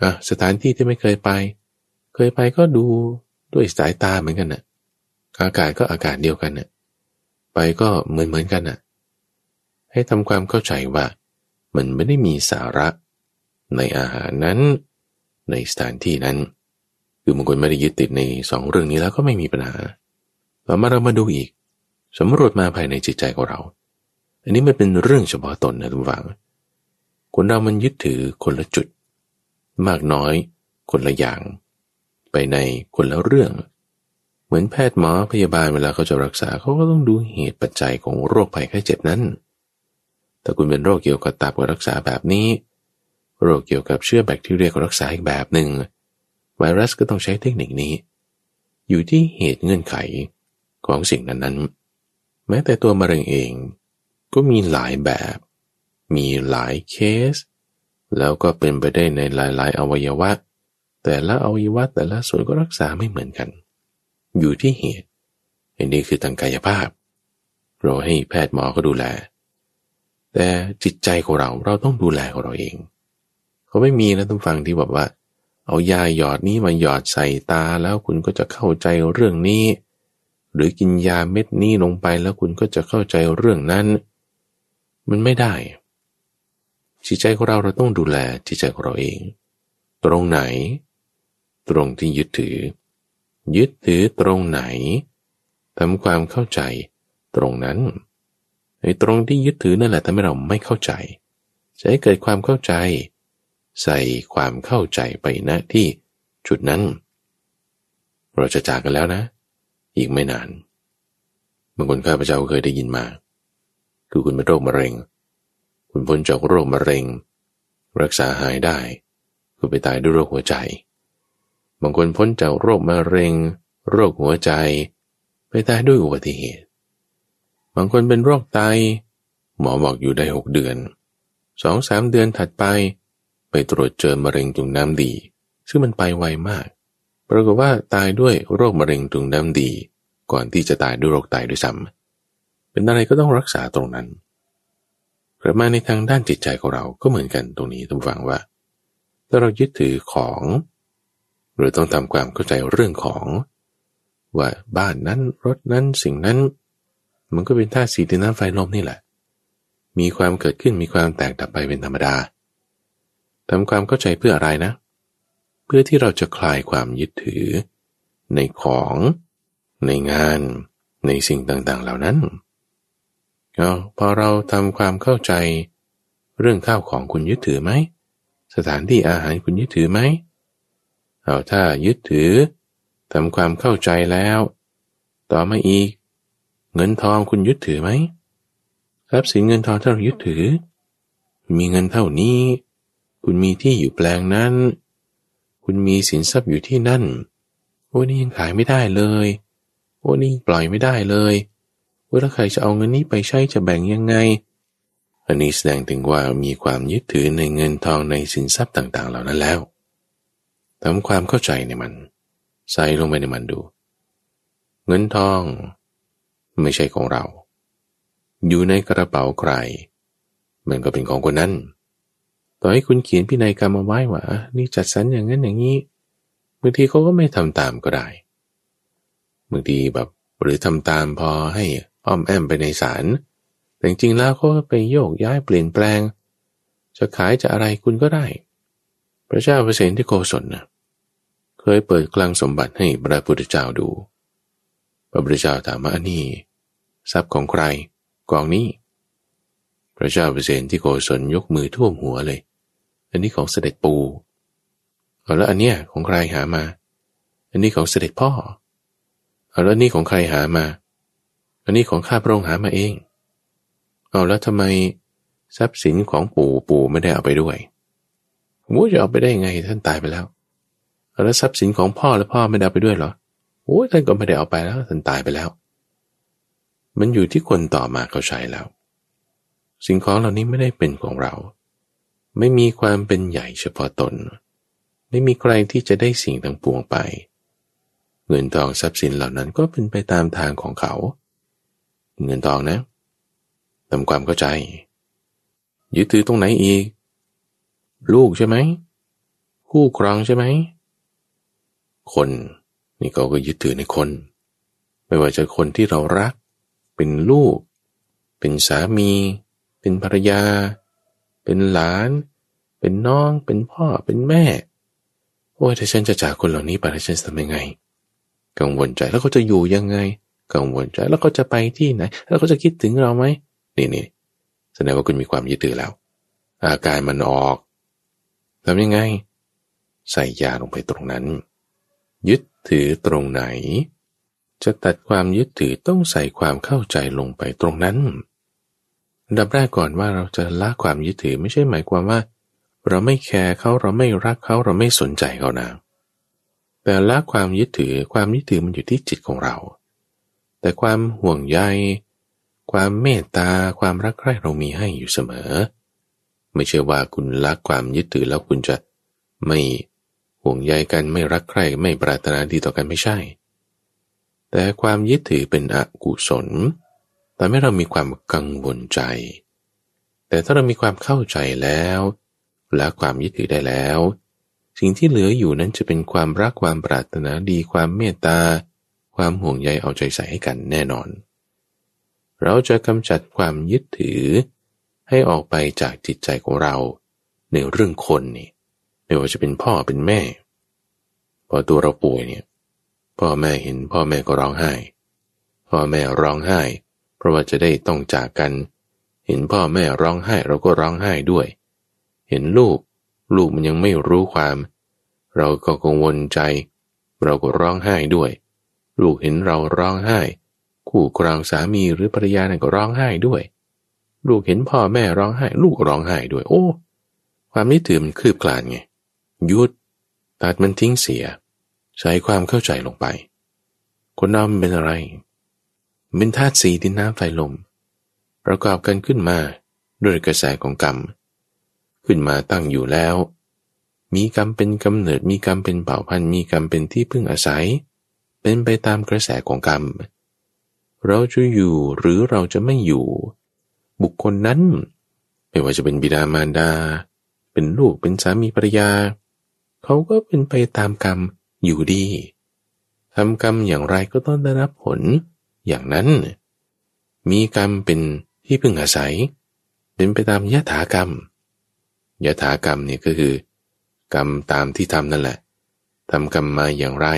อะสถานที่ที่ไม่เคยไป เคยไปก็ดูด้วยสายตาเหมือนกันนะ่ะอากาศก็อากาศเดียวกันนะ่ะไปก็เหมือนเหมือนกันนะ่ะ ให้ทำความเข้าใจว่า มันไม่ได้มีสาระ ในอาหารนั้น ในสถานที่นั้น คือบางคนไม่ได้ยึดติดในสองเรื่องนี้แล้วก็ไม่มีปัญหาต่อมาเรามาดูอีกสำรวจมาภายในจิตใจของเรา อันนี้มันเป็นเรื่องเฉพาะตนนะทุกฝัง คนเรามันยึดถือคนละจุด มากน้อยคนละอย่าง ไปในคนละเรื่อง เหมือนแพทย์หมอพยาบาลเวลาเขาจะรักษาเขาก็ต้องดูเหตุปัจจัยของโรคภัยไข้เจ็บนั้นถ้าคุณเป็นโรคเกี่ยวกับตับก็รักษาแบบนี้ โรคเกี่ยวกับเชื้อแบคทีเรียก็รักษาอีกแบบหนึ่งไวรัสก็ต้องใช้เทคนิคนี้ อยู่ที่เหตุเงื่อนไขของสิ่งนั้นๆ แม้แต่ตัวมะเร็งเองก็มีหลายแบบ มีหลายเคส แล้วก็เป็นไปได้ในหลายๆ อวัยวะ แต่ละอวัยวะแต่ละส่วนก็รักษาไม่เหมือนกัน อยู่ที่เหตุอันนี้คือทางกายภาพ เราให้แพทย์หมอก็ดูแล แต่จิตใจของเราเราต้องดูแลของเราเอง เขาไม่มีนะท่านฟังที่แบบว่า เอายาหยอดนี้มาหยอดใส่ตาแล้วคุณก็จะเข้าใจเรื่องนี้ หรือกินยาเม็ดนี้ลงไปแล้วคุณก็จะเข้าใจเรื่องนั้น มันไม่ได้ จิตใจของเราเราต้องดูแลจิตใจของเราเอง ตรงไหน ตรงที่ยึดถือ ยึดถือตรงไหนทำความเข้าใจตรงนั้นไอ้ตรงที่ยึดถือนั่นแหละทำให้เราไม่เข้าใจจะให้เกิดความเข้าใจ ใส่ความเข้าใจไปณที่จุดนั้น เราจะจากกันแล้วนะ อีกไม่นานบางคนข้าพเจ้าเคยได้ยินมา คือคุณเป็นโรคมะเร็ง คุณพ้นจากโรคมะเร็ง รักษาหายได้ คุณไปตายด้วยโรคหัวใจ บางคนพ้นจากโรคมะเร็ง โรคหัวใจ ไปตายด้วยอุบัติเหตุ บางคนเป็นโรคไต หมอบอกอยู่ได้หกเดือนสองสามเดือนถัดไป ไปตรวจเจอมะเร็งตุ่มน้ำดี ซึ่งมันไปไวมาก ปรากฏว่าตายด้วยโรคมะเร็งตุ่มน้ำดี ก่อนที่จะตายด้วยโรคไตด้วยซ้ำเป็นอะไรก็ต้องรักษาตรงนั้น กลับมาในทางด้านจิตใจของเราก็เหมือนกันตรงนี้ทุกฝังว่า ถ้าเรายึดถือของหรือต้องทำความเข้าใจเรื่องของ ว่าบ้านนั้นรถนั้นสิ่งนั้น มันก็เป็นธาตุสีดินน้ำไฟลมนี่แหละ มีความเกิดขึ้นมีความแตกดับไปเป็นธรรมดาทำความเข้าใจเพื่ออะไรนะ เพื่อที่เราจะคลายความยึดถือ ในของ ในงาน ในสิ่งต่างๆเหล่านั้น เอาพอเราทำความเข้าใจเรื่องข้าวของคุณยึดถือไหม สถานที่อาหารคุณยึดถือไหมเอาถ้ายึดถือทำความเข้าใจแล้ว ต่อมาอีก เงินทองคุณยึดถือไหมทรัพย์สินเงินทองที่เรายึดถือ มีเงินเท่านี้ คุณมีที่อยู่แปลงนั้น คุณมีสินทรัพย์อยู่ที่นั่นโอ้นี่ยังขายไม่ได้เลยโอ้นี่ปล่อยไม่ได้เลย เว่าถ้าใครจะเอาเงินนี้ไปใช้จะแบ่งยังไง อันนี้แสดงถึงว่ามีความยึดถือในเงินทองในสินทรัพย์ต่าง ๆ เหล่านั้นแล้วทำความเข้าใจในมัน ใส่ลงไปในมันดู เงินทองไม่ใช่ของเรา อยู่ในกระเป๋าใคร มันก็เป็นของคนนั้น ต่อให้คุณเขียนพินัยกรรมมาไว้ว่า นี่จัดสรรอย่างนั้นอย่างนี้บางทีเขาก็ไม่ทำตามก็ได้บางทีแบบหรือทำตามพอให้ อ้อมแอมไปในศาลแต่จริงๆแล้วเขาไปโยกย้ายเปลี่ยนแปลง จะขายจะอะไรคุณก็ได้ พระเจ้าเปรตที่โกศลนะเคยเปิดกลางสมบัติให้พระพุทธเจ้าดู พระพุทธเจ้าถามว่าอันนี้ทรัพย์ของใครกองนี้ พระเจ้าเปรตที่โกศลยกมือท่วมหัวเลย อันนี้ของเสด็จปู่แล้วอันเนี้ยของใครหามา อันนี้ของเสด็จพ่อแล้วนี่ของใครหามา อันนี้ของข้าพระองค์หามาเอง เอาแล้วทำไมทรัพย์สินของปู่ปู่ไม่ได้เอาไปด้วยมูจะเอาไปได้ไงท่านตายไปแล้ว แล้วทรัพย์สินของพ่อและพ่อไม่ได้เอาไปด้วยเหรอโอ้ท่านก็ไม่ได้เอาไปแล้วท่านตายไปแล้ว มันอยู่ที่คนต่อมาเขาใช้แล้ว สิ่งของเหล่านี้ไม่ได้เป็นของเรา ไม่มีความเป็นใหญ่เฉพาะตน ไม่มีใครที่จะได้สิ่งทั้งปวงไป เงินทองทรัพย์สินเหล่านั้นก็เป็นไปตามทางของเขา เงินทองนะทำความเข้าใจ ยึดถือตรงไหนอีก ลูกใช่ไหม คู่ครองใช่ไหม คนนี่ก็ก็ยึดถือในคน ไม่ว่าจะคนที่เรารัก เป็นลูก เป็นสามี เป็นภรรยา เป็นหลาน เป็นน้อง เป็นพ่อ เป็นแม่ โอ้ยถ้าฉันจะจากคนเหล่านี้ไปฉันจะทำยังไง กังวลใจแล้วเขาจะอยู่ยังไง กังวลใจแล้วก็จะไปที่ไหน แล้วก็จะคิดถึงเราไหมนี่นี่แสดงว่าคุณมีความยึดถือแล้ว อาการมันออกทำยังไง ใส่ยาลงไปตรงนั้น ยึดถือตรงไหน จะตัดความยึดถือต้องใส่ความเข้าใจลงไปตรงนั้นดับแรกก่อนว่าเราจะละความยึดถือไม่ใช่หมายความว่า เราไม่แคร์เขาเราไม่รักเขาเราไม่สนใจเขานะแต่ละความยึดถือความยึดถือมันอยู่ที่จิตของเรา แต่ความห่วงใย ความเมตตา ความรักใคร่เรามีให้อยู่เสมอ ไม่ใช่ว่าคุณรักความยึดถือแล้วคุณจะไม่ห่วงใยกันไม่รักใคร่ไม่ปรารถนาดีต่อกันไม่ใช่ แต่ความยึดถือเป็นอกุศลทำให้เรามีความกังวลใจ แต่ถ้าเรามีความเข้าใจแล้วละความยึดถือได้แล้ว สิ่งที่เหลืออยู่นั้นจะเป็นความรักความปรารถนาดีความเมตตา ความห่วงใยเอาใจใส่ให้กันแน่นอน เราจะกำจัดความยึดถือ ให้ออกไปจากจิตใจของเรา ในเรื่องคนนี่ไม่ว่าจะเป็นพ่อเป็นแม่ พอตัวเราป่วยเนี่ย พ่อแม่เห็นพ่อแม่ก็ร้องไห้ พ่อแม่ร้องไห้ เพราะว่าจะได้ต้องจากกัน เห็นพ่อแม่ร้องไห้เราก็ร้องไห้ด้วย เห็นลูก ลูกมันยังไม่รู้ความ เราก็กังวลใจ เราก็ร้องไห้ด้วย ลูกเห็นเราร้องไห้ คู่ครองสามีหรือภรรยาเนี่ยก็ร้องไห้ด้วย ลูกเห็นพ่อแม่ร้องไห้ ลูกร้องไห้ด้วย โอ้ ความนิถือมันคืบคลานไงยุดตัดมันทิ้งเสียใช้ความเข้าใจลงไป คนเราเป็นอะไรเป็นธาตุสีดินน้ำไฟลม ประกอบกันขึ้นมาด้วยกระแสของกรรม ขึ้นมาตั้งอยู่แล้ว มีกรรมเป็นกำเนิดมีกรรมเป็นเผ่าพันธุ์มีกรรมเป็นที่พึ่งอาศัย เป็นไปตามกระแสของกรรม เราจะอยู่หรือเราจะไม่อยู่ บุคคลนั้น ไม่ว่าจะเป็นบิดามารดา เป็นลูกเป็นสามีภรรยา เขาก็เป็นไปตามกรรมอยู่ดีทำกรรมอย่างไรก็ต้องได้รับผลอย่างนั้น มีกรรมเป็นที่พึ่งอาศัย เป็นไปตามยถากรรมยถากรรมเนี่ยก็คือ กรรมตามที่ทำนั่นแหละทำกรรมมาอย่างไร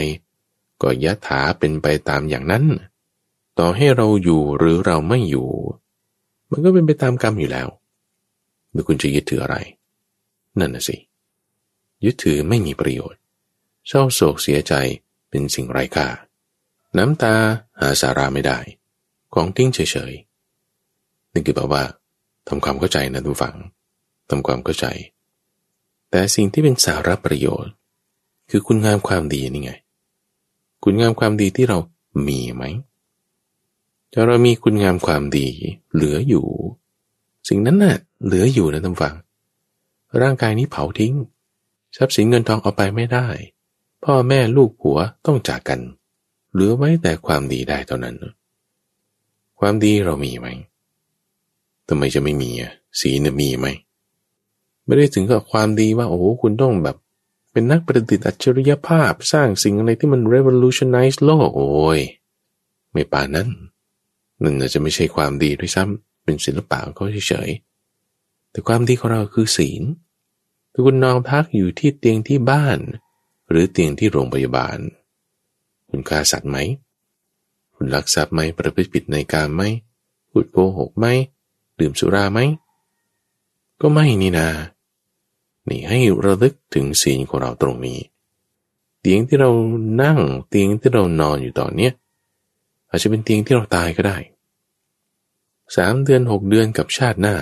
ก็ยะถาเป็นไปตามอย่างนั้น ต่อให้เราอยู่หรือเราไม่อยู่ มันก็เป็นไปตามกรรมอยู่แล้วหรือคุณจะยึดถืออะไร นั่นน่ะสิ ยึดถือไม่มีประโยชน์ เศร้าโศกเสียใจเป็นสิ่งไร้ค่า น้ำตาหาสาระไม่ได้ ของทิ้งเฉยๆนี่คือแปลว่าทำความเข้าใจนะทุกฝังทำความเข้าใจ แต่สิ่งที่เป็นสาระประโยชน์ คือคุณงามความดีนี่ไง คุณงามความดีที่เรามีไหมถ้าเรามีคุณงามความดีเหลืออยู่ สิ่งนั้นน่ะ เหลืออยู่นะท่านฟัง ร่างกายนี้เผาทิ้ง ทรัพย์สินเงินทองเอาไปไม่ได้ พ่อแม่ลูกผัวต้องจากกัน เหลือไว้แต่ความดีได้เท่านั้น ความดีเรามีไหมทำไมจะไม่มีอะสีเนี่ยมีไหม ไม่ได้ถึงกับความดีว่า โอ้โหคุณต้องแบบ เป็นนักประดิษฐ์อัจฉริยภาพสร้างสิ่งอะไรที่มัน revolutionize โลกโอ้ยไม่ป่านั้น นั่นอาจจะไม่ใช่ความดีด้วยซ้ำเป็นศิลปะก็เฉยๆแต่ความดีของเราคือศีลถ้าคุณนอนพักอยู่ที่เตียงที่บ้าน หรือเตียงที่โรงพยาบาล คุณฆ่าสัตว์ไหม คุณลักทรัพย์ไหมประพฤติผิดในการไหมพูดโกหกไหมดื่มสุราไหมก็ไม่นี่นา นี่ให้ระลึกถึงศีลของเราตรงนี้ เตียงที่เรานั่งเตียงที่เรานอนอยู่ตอนเนี้ยอาจจะเป็นเตียงที่เราตายก็ได้สามเดือนหกเดือนกับชาติหน้า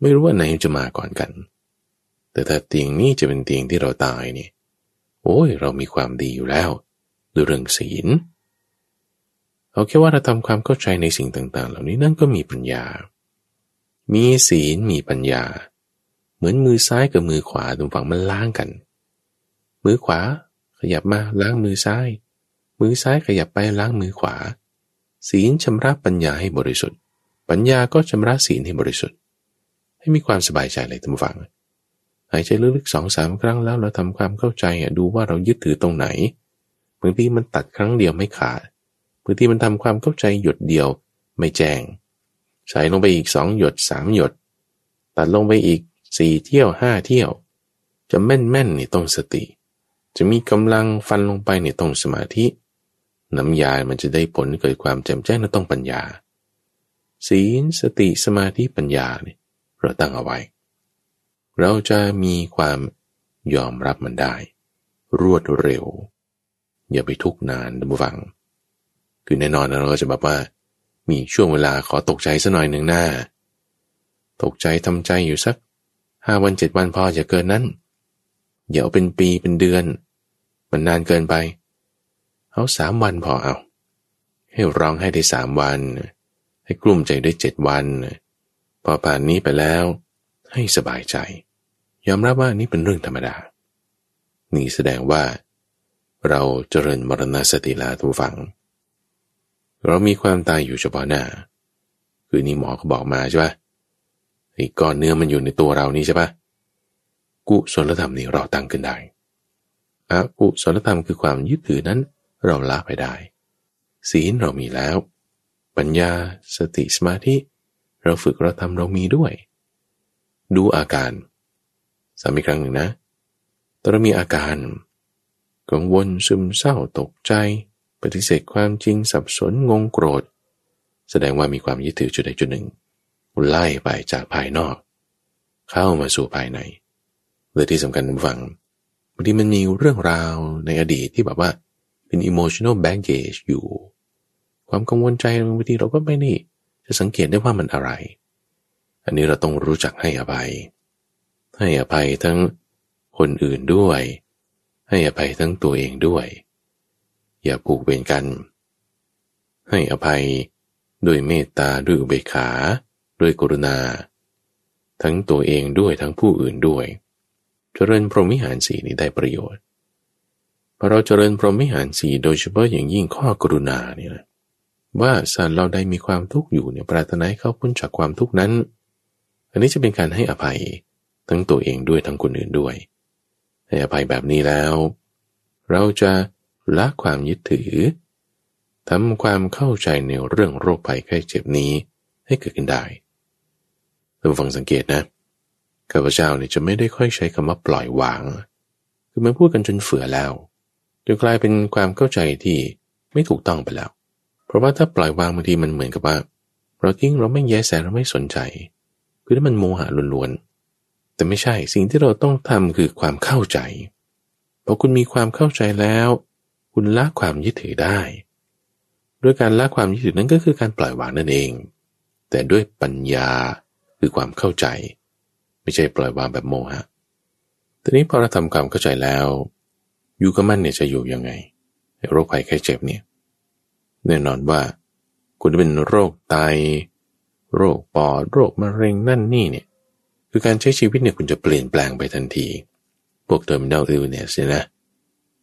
ไม่รู้ว่าไหนจะมาก่อนกัน แต่ถ้าเตียงนี้จะเป็นเตียงที่เราตายนี่โอ้ยเรามีความดีอยู่แล้วด้วยเรื่องศีลเอาแค่ว่าเราทำความเข้าใจในสิ่งต่าง ๆ เหล่านี้นั่นก็มีปัญญา มีศีลมีปัญญา เหมือนมือซ้ายกับมือขวาตรงฝั่งมันล้างกัน มือขวาขยับมาล้างมือซ้าย มือซ้ายขยับไปล้างมือขวา ศีลชำระปัญญาให้บริสุทธิ์ ปัญญาก็ชำระศีลให้บริสุทธิ์ ให้มีความสบายใจเลยท่านฟังหายใจลึกๆสองสามครั้งแล้วเราทำความเข้าใจอะดูว่าเรายึดถือตรงไหนบางทีมันตัดครั้งเดียวไม่ขาดบางทีมันทำความเข้าใจหยดเดียวไม่แจ้งใส่ลงไปอีกสองหยดสามหยด ตัดลงไปอีก สี่เที่ยวห้าเที่ยว จะแม่นแม่นนี่ต้องสติ จะมีกำลังฟันลงไปนี่ต้องสมาธิ น้ำยามันจะได้ผลเกิดความแจ่มแจ้งนั่นต้องปัญญา ศีลสติสมาธิปัญญาเนี่ยเราตั้งเอาไว้ เราจะมีความยอมรับมันได้ รวดเร็ว อย่าไปทุกนานดูฟัง คือแน่นอนเราก็จะแบบว่า มีช่วงเวลาขอตกใจสักหน่อยหนึ่งหน้า ตกใจทำใจอยู่สัก ห้าวันเจ็ดวันพอจะเกินนั้นอย่าเอาเป็นปีเป็นเดือน มันนานเกินไป เอาสามวันพอเอา ให้ร้องให้ได้สามวัน ให้กลุ่มใจได้เจ็ดวัน พอผ่านนี้ไปแล้ว ให้สบายใจ ยอมรับว่านี่เป็นเรื่องธรรมดา นี่แสดงว่า เราเจริญมรณสติลาทุฝัง เรามีความตายอยู่เฉพาะหน้า คือนี่หมอเขาบอกมาใช่ปะ ไอ้ก้อนเนื้อมันอยู่ในตัวเรานี่ใช่ปะกุศลธรรมนี่เราตั้งขึ้นได้อากุศลธรรมคือความยึดถือนั้นเราละไปได้ ศีลเรามีแล้ว ปัญญาสติสมาธิ เราฝึกเราทำเรามีด้วย ดูอาการซ้ำอีครั้งหนึ่งนะตอนมีอาการกังวลซึมเศร้าตกใจ ปฏิเสธความจริงสับสนงงโกรธ แสดงว่ามีความยึดถือจุดใดจุดหนึ่ง ไล่ไปจากภายนอก เข้ามาสู่ภายในเลยที่สำคัญฟังบางทีมันมีเรื่องราวในอดีตที่แบบว่าเป็น emotional baggage อยู่ ความกังวลใจบางทีเราก็ไม่นี่จะสังเกตได้ว่ามันอะไร อันนี้เราต้องรู้จักให้อภัย ให้อภัยทั้งคนอื่นด้วย ให้อภัยทั้งตัวเองด้วย อย่าผูกเวรกัน ให้อภัยด้วยเมตตาด้วยอุเบกขา ด้วยกรุณา ทั้งตัวเองด้วยทั้งผู้อื่นด้วย เจริญพรหมิหารสีนี้ได้ประโยชน์พอเราเจริญพรหมิหารสีโดยเฉพาะอย่างยิ่งข้อกรุณาเนี่ยนะว่าสัตว์เราได้มีความทุกข์อยู่เนี่ยปรารถนาให้เขาพ้นจากความทุกข์นั้น อันนี้จะเป็นการให้อภัยทั้งตัวเองด้วยทั้งคนอื่นด้วย ให้อภัยแบบนี้แล้ว เราจะละความยึดถือทำความเข้าใจในเรื่องโรคภัยไข้เจ็บนี้ให้เกิดขึ้นได้านฟังสังเกตนะข้าพเจ้าเนี่ยจะไม่ได้ค่อยใช้คำว่าปล่อยวาง คือมันพูดกันจนเฟื่อแล้วจนกลายเป็นความเข้าใจที่ไม่ถูกต้องไปแล้ว เพราะว่าถ้าปล่อยวางบางทีมันเหมือนกับว่า เราทิ้งเราไม่แยแสเราไม่สนใจ คือถ้ามันโมหะล้วนๆแต่ไม่ใช่สิ่งที่เราต้องทำคือความเข้าใจพอคุณมีความเข้าใจแล้ว คุณละความยึดถือได้ด้วยการละความยึดถือนั้นก็คือการปล่อยวางนั่นเอง แต่ด้วยปัญญา คือความเข้าใจ ไม่ใช่ปล่อยวางแบบโมหะทีนี้พอเราทำความเข้าใจแล้ว อยู่กับมันเนี่ยจะอยู่ยังไงโรคภัยไข้เจ็บเนี่ยแน่นอนว่า คุณจะเป็นโรคไต โรคปอดโรคมะเร็งนั่นนี่เนี่ย คือการใช้ชีวิตเนี่ยคุณจะเปลี่ยนแปลงไปทันทีพวก terminal illness นะ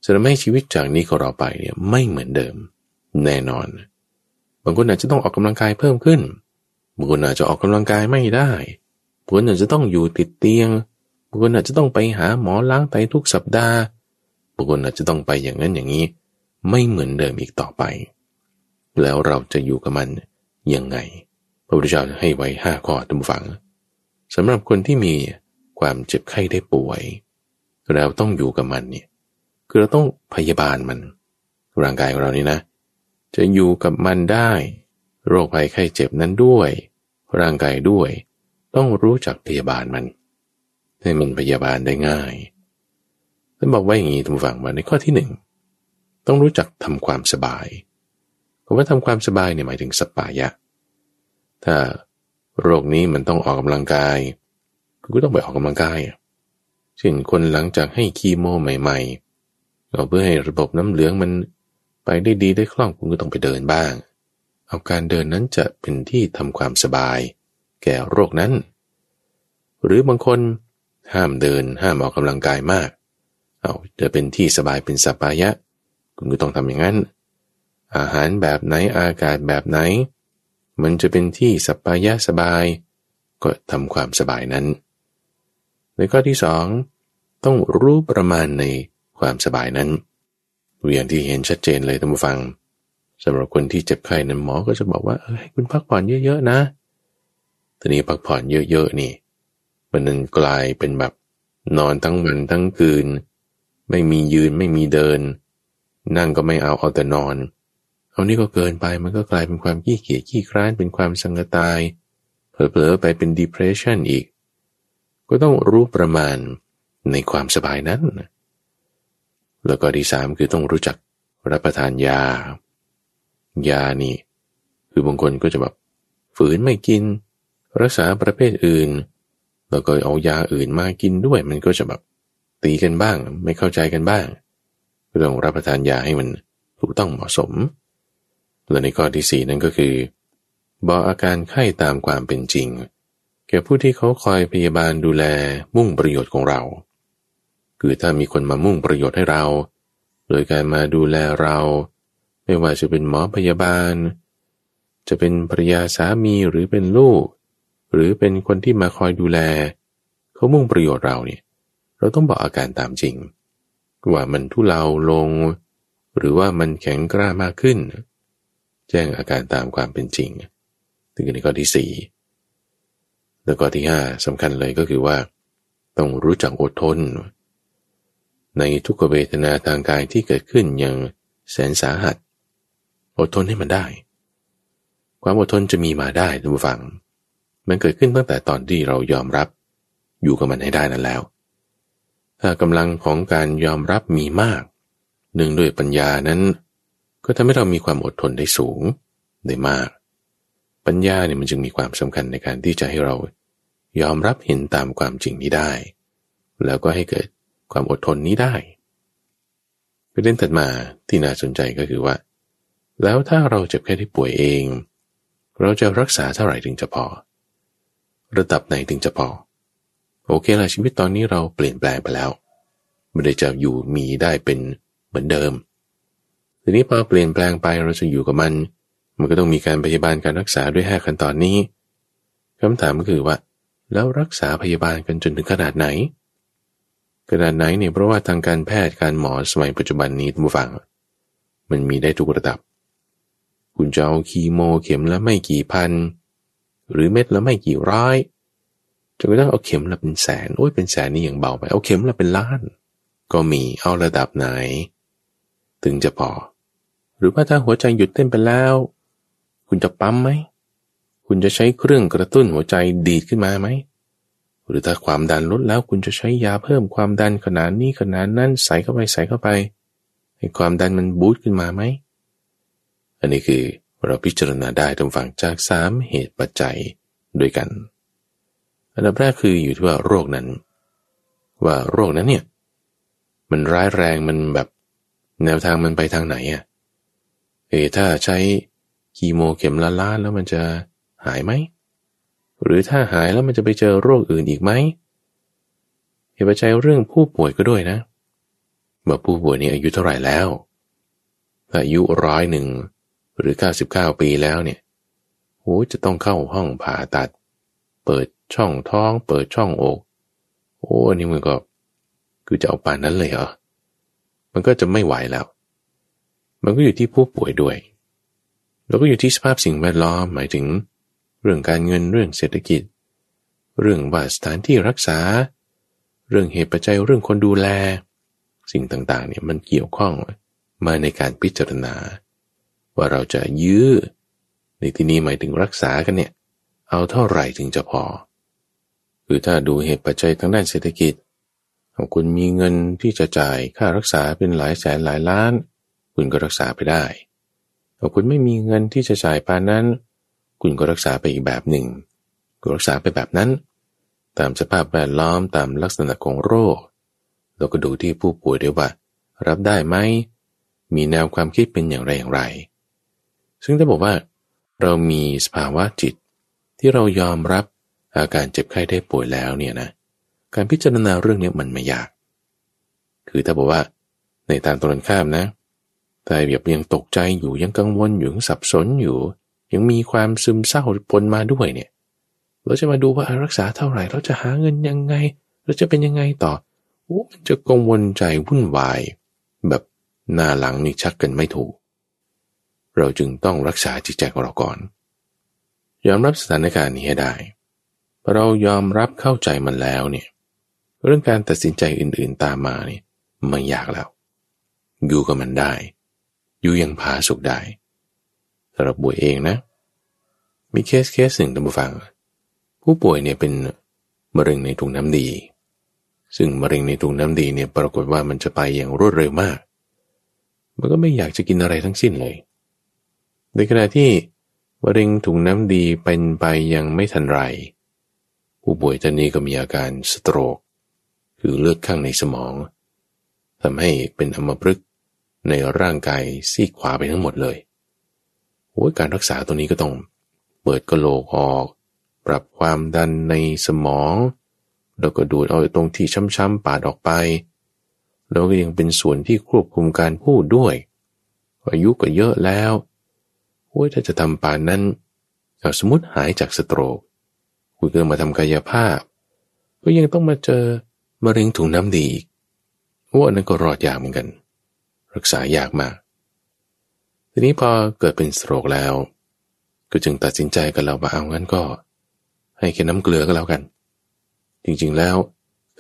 จะทำให้ชีวิตจากนี้ของเราไปเนี่ยไม่เหมือนเดิมแน่นอน บางคนอาจจะต้องออกกำลังกายเพิ่มขึ้น บางคนอาจจะออกกำลังกายไม่ได้บางคนอาจจะต้องอยู่ติดเตียงบางคนอาจจะต้องไปหาหมอล้างไตทุกสัปดาห์บางคนอาจจะต้องไปอย่างนั้นอย่างนี้ ไม่เหมือนเดิมอีกต่อไป แล้วเราจะอยู่กับมันยังไง พระพุทธเจ้าให้ไว้ห้าข้อตั้งฟังสำหรับคนที่มีความเจ็บไข้ได้ป่วย แล้วต้องอยู่กับมันเนี่ยคือเราต้องพยาบาลมัน ร่างกายของเรานี่นะ จะอยู่กับมันได้ โรคภัยไข้เจ็บนั้นด้วย ร่างกายด้วย ต้องรู้จักพยาบาลมัน ให้มันพยาบาลได้ง่ายท่านบอกว่าอย่างนี้ทุกฝั่งมาในข้อที่หนึ่งต้องรู้จักทำความสบายคำว่าทำความสบายเนี่ยหมายถึงสปายะ ถ้าโรคนี้มันต้องออกกำลังกายก็ต้องไปออกกำลังกายเช่นคนหลังจากให้คีโมใหม่ๆเราเพื่อให้ระบบน้ำเหลืองมันไปได้ดีได้คล่องคุณก็ต้องไปเดินบ้าง เอาการเดินนั้นจะเป็นที่ทำความสบาย แก่โรคนั้น หรือบางคนห้ามเดินห้ามออกกำลังกายมาก เอาจะเป็นที่สบายเป็นสปายะ คุณก็ต้องทำอย่างนั้น อาหารแบบไหนอากาศแบบไหน มันจะเป็นที่สปายะสบาย ก็ทำความสบายนั้น ในข้อที่สองต้องรู้ประมาณในความสบายนั้นอย่างที่เห็นชัดเจนเลยท่านผู้ฟัง สำหรับคนที่เจ็บไข้นั้นหมอก็จะบอกว่าให้คุณพักผ่อนเยอะ ๆ นะ ทีนี้พักผ่อนเยอะ ๆ นี่ มันนั้นกลายเป็นแบบนอนทั้งวันทั้งคืน ไม่มียืนไม่มีเดิน นั่งก็ไม่เอาเอาแต่นอนเอานี่ก็เกินไปมันก็กลายเป็นความขี้เกียจขี้คร้านเป็นความสังกตายเผลอๆไปเป็น depression อีก ก็ต้องรู้ประมาณในความสบายนั้น แล้วก็ที่สามคือต้องรู้จักรับประทานยา ยานี่ คือบางคนก็จะแบบฝืนไม่กิน รักษาประเภทอื่น แล้วก็เอายาอื่นมากินด้วย มันก็จะแบบตีกันบ้าง ไม่เข้าใจกันบ้างก็ต้องรับประทานยาให้มันถูกต้องเหมาะสม และในข้อที่สี่นั่นก็คือบอกอาการไข้ตามความเป็นจริง แก่ผู้ที่เขาคอยพยาบาลดูแลมุ่งประโยชน์ของเรา คือถ้ามีคนมามุ่งประโยชน์ให้เรา โดยการมาดูแลเรา ไม่ว่าจะเป็นหมอพยาบาล จะเป็นภรรยาสามีหรือเป็นลูก หรือเป็นคนที่มาคอยดูแล เขามุ่งประโยชน์เราเนี่ย เราต้องบอกอาการตามจริง ว่ามันทุเลาลง หรือว่ามันแข็งกร้ามากขึ้น แจ้งอาการตามความเป็นจริงถึงในข้อที่สี่แล้วก็ที่ห้าสำคัญเลยก็คือว่า ต้องรู้จักอดทน ในทุกเวทนาทางกายที่เกิดขึ้นอย่างแสนสาหัส อดทนให้มันได้ ความอดทนจะมีมาได้ทุกฝัง มันเกิดขึ้นตั้งแต่ตอนที่เรายอมรับ อยู่กับมันให้ได้นั่นแล้ว ถ้ากำลังของการยอมรับมีมาก หนึ่งด้วยปัญญานั้น ก็ทำให้เรามีความอดทนได้สูงได้มาก ปัญญาเนี่ยมันจึงมีความสำคัญในการที่จะให้เรายอมรับเห็นตามความจริงนี้ได้ แล้วก็ให้เกิดความอดทนนี้ได้ประเด็นถัดมาที่น่าสนใจก็คือว่า แล้วถ้าเราเจ็บแค่ที่ป่วยเอง เราจะรักษาเท่าไหร่ถึงจะพอ ระดับไหนถึงจะพอ โอเคละชีวิตตอนนี้เราเปลี่ยนแปลงไปแล้ว ไม่ได้จะอยู่มีได้เป็นเหมือนเดิม ทีนี้พอเปลี่ยนแปลงไปเราจะอยู่กับมัน มันก็ต้องมีการพยาบาลการรักษาด้วยห้าขั้นตอนนี้คำถามก็คือว่า แล้วรักษาพยาบาลกันจนถึงขนาดไหนขนาดไหนเนี่ยเพราะว่าทางการแพทย์การหมอสมัยปัจจุบันนี้ท่านผู้ฟังมันมีได้ทุกระดับ คุณจะเอาคีโมเข็มละไม่กี่พัน หรือเม็ดละไม่กี่ร้อยจนกระทั่งเอาเข็มละเป็นแสนโอ้ยเป็นแสนนี่อยังเบาไปเอาเข็มละเป็นล้าน ก็มีเอาระดับไหน ถึงจะพอ หรือว่าถ้าหัวใจหยุดเต้นไปแล้ว คุณจะปั๊มไหมคุณจะใช้เครื่องกระตุ้นหัวใจดีดขึ้นมาไหมหรือถ้าความดันลดแล้วคุณจะใช้ยาเพิ่มความดันขนาดนี้ขนาดนั้นใส่เข้าไปใส่เข้าไปให้ความดันมันบูตขึ้นมาไหม อันนี้คือเราพิจารณาได้ตรงฝั่งจากสามเหตุปัจจัยด้วยกัน อันดับแรกคืออยู่ที่ว่าโรคนั้น ว่าโรคนั้นเนี่ยมันร้ายแรงมันแบบแนวทางมันไปทางไหนอะ่ะเอถ้าใช้คีโมเข็มละล้านแล้วมันจะหายไหม หรือถ้าหายแล้วมันจะไปเจอโรคอื่นอีกไหมเหตุปัจจัยเรื่องผู้ป่วยก็ด้วยนะเมื่อผู้ป่วยนี้อายุเท่าไหร่แล้วอายุร้อยหนึ่ง หรือ 99 ปีแล้วเนี่ยโอ้จะต้องเข้าห้องผ่าตัด เปิดช่องท้อง เปิดช่องอก โอ้นี่มันก็คือจะเอาปานนั้นเลยเหรอ มันก็จะไม่ไหวแล้ว มันก็อยู่ที่ผู้ป่วยด้วย แล้วก็อยู่ที่สภาพสิ่งแวดล้อมหมายถึง เรื่องการเงินเรื่องเศรษฐกิจ เรื่องว่าสถานที่รักษา เรื่องเหตุปัจจัยเรื่องคนดูแล สิ่งต่างๆเนี่ยมันเกี่ยวข้องมาในการพิจารณา ว่าเราจะยื้อ ในที่นี้หมายถึงรักษากันเนี่ย เอาเท่าไหร่ถึงจะพอ คือถ้าดูเหตุปัจจัยทางด้านเศรษฐกิจของคุณมีเงินที่จะจ่ายค่ารักษาเป็นหลายแสนหลายล้าน คุณก็รักษาไปได้ถ้าคุณไม่มีเงินที่จะจ่ายปานนั้น คุณก็รักษาไปอีกแบบหนึ่งก็รักษาไปแบบนั้น ตามสภาพแวดล้อมตามลักษณะของโรค เราก็ดูที่ผู้ป่วยด้วยว่า รับได้ไหม มีแนวความคิดเป็นอย่างไรอย่างไร ซึ่งถ้าบอกว่าเรามีสภาวะจิต ที่เรายอมรับอาการเจ็บไข้ได้ป่วยแล้วเนี่ยนะ การพิจารณาเรื่องนี้มันไม่ยาก คือถ้าบอกว่าในทางตรงข้ามนะ แต่แบบยังตกใจอยู่ยังกังวลอยู่ยังสับสนอยู่ ยังมีความซึมเศร้าปนมาด้วยเนี่ย เราจะมาดูว่ารักษาเท่าไหร่ เราจะหาเงินยังไง เราจะเป็นยังไงต่อโอ้มันจะกังวลใจวุ่นวาย แบบหน้าหลังนี่ชักกันไม่ถูก เราจึงต้องรักษาจิตใจของเราก่อน ยอมรับสถานการณ์นี้ให้ได้ เรายอมรับเข้าใจมันแล้วเนี่ยเรื่องการตัดสินใจอื่นๆตามมาเนี่ยไม่ยากแล้ว อยู่กับมันได้ อยู่ยังพาสุขได้สำหรับป่วยเองนะ มีเคสเคสหนึ่งท่านผู้ฟัง ผู้ป่วยเนี่ยเป็นมะเร็งในถุงน้ำดี ซึ่งมะเร็งในถุงน้ำดีเนี่ยปรากฏว่ามันจะไปอย่างรวดเร็วมาก มันก็ไม่อยากจะกินอะไรทั้งสิ้นเลย ในขณะที่มะเร็งถุงน้ำดีเป็นไปยังไม่ทันไร ผู้ป่วยท่านนี้ก็มีอาการสโตรก คือเลือดข้างในสมองทำให้เป็นอัมพฤกษ์ในร่างกายซีกขวาไปทั้งหมดเลยโอ้ยการรักษาตัวนี้ก็ต้อง เปิดกระโหลกออก ปรับความดันในสมอง แล้วก็ดูดเอาตรงที่ช้ำๆปาดออกไป แล้วก็ยังเป็นส่วนที่ควบคุมการพูดด้วย อายุก็เยอะแล้ว โอ้ยถ้าจะทำปานนั้นเอาสมมติหายจากสโตรกคุณก็มาทำกายภาพ ก็ยังต้องมาเจอมะเร็งถุงน้ำดีอีกว่านั้นก็รอดยากเหมือนกัน รักษายากมาก ทีนี้พอเกิดเป็นสโตรกแล้ว ก็จึงตัดสินใจกันเราว่าเอางั้นก็ ให้แค่น้ำเกลือก็แล้วกัน จริงๆแล้ว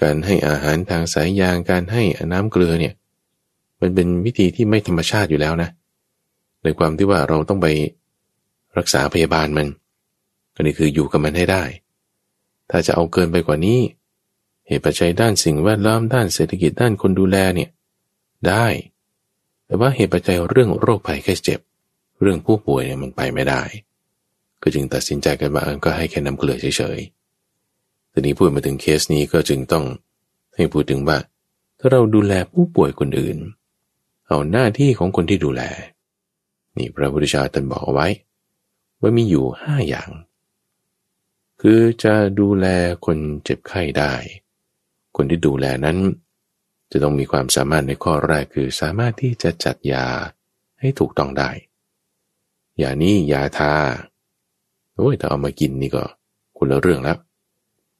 การให้อาหารทางสายยางการให้น้ำเกลือเนี่ย มันเป็นวิธีที่ไม่ธรรมชาติอยู่แล้วนะ ในความที่ว่าเราต้องไปรักษาพยาบาลมันก็นี่คืออยู่กับมันให้ได้ ถ้าจะเอาเกินไปกว่านี้ เหตุปัจจัยด้านสิ่งแวดล้อมด้านเศรษฐกิจด้านคนดูแลเนี่ยได้ แต่ว่าเหตุปัจจัยเรื่องโรคภัยแค่เจ็บ เรื่องผู้ป่วยเนี่ยมันไปไม่ได้ ก็จึงตัดสินใจกันว่าก็ให้แค่น้ำเกลือเฉยๆทีนี้พูดมาถึงเคสนี้ก็จึงต้องให้พูดถึงว่า ถ้าเราดูแลผู้ป่วยคนอื่น เอาหน้าที่ของคนที่ดูแล นี่พระพุทธเจ้าตรัสบอกเอาไว้ ว่ามีอยู่ห้าอย่าง คือจะดูแลคนเจ็บไข้ได้ คนที่ดูแลนั้น จะต้องมีความสามารถในข้อแรกคือสามารถที่จะจัดยาให้ถูกต้องได้ยานี้ยาทาโอ้ยถ้าเอามากินนี่ก็คนละเรื่องแล้ว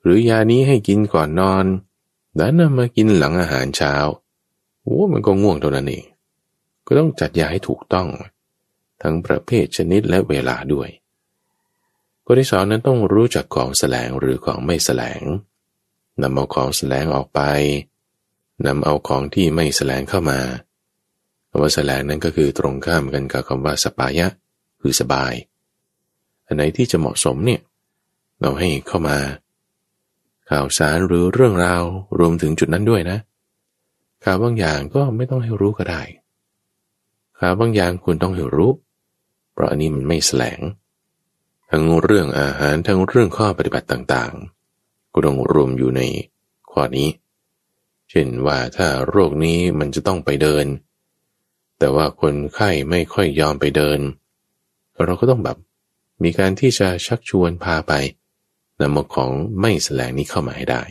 หรือยานี้ให้กินก่อนนอนแล้วนำมากินหลังอาหารเช้าโอ้มันก็ง่วงเท่านั้นเองก็ต้องจัดยาให้ถูกต้อง ทั้งประเภทชนิดและเวลาด้วยข้อที่สองนั้นต้องรู้จักของแสลงหรือของไม่แสลงนำเอาของแสลงออกไปนำเอาของที่ไม่แสลงเข้ามาคำว่าแสลงนั้นก็คือตรงข้ามกันกับคำว่าสปายะ คือสบาย อันไหนที่จะเหมาะสมเนี่ยเราให้เข้ามา ข่าวสารหรือเรื่องราวรวมถึงจุดนั้นด้วยนะ ข่าวบางอย่างก็ไม่ต้องให้รู้ก็ได้ ข่าวบางอย่างคุณต้องให้รู้ เพราะอันนี้มันไม่แสลง ทั้งเรื่องอาหารทั้งเรื่องข้อปฏิบัติต่างๆ ก็ต้องรวมอยู่ในข้อนี้ เช่นว่าถ้าโรคนี้มันจะต้องไปเดิน แต่ว่าคนไข้ไม่ค่อยยอมไปเดิน เราก็ต้องแบบมีการที่จะชักชวนพาไปนำมาของไม่แสลงนี้เข้ามาให้ได้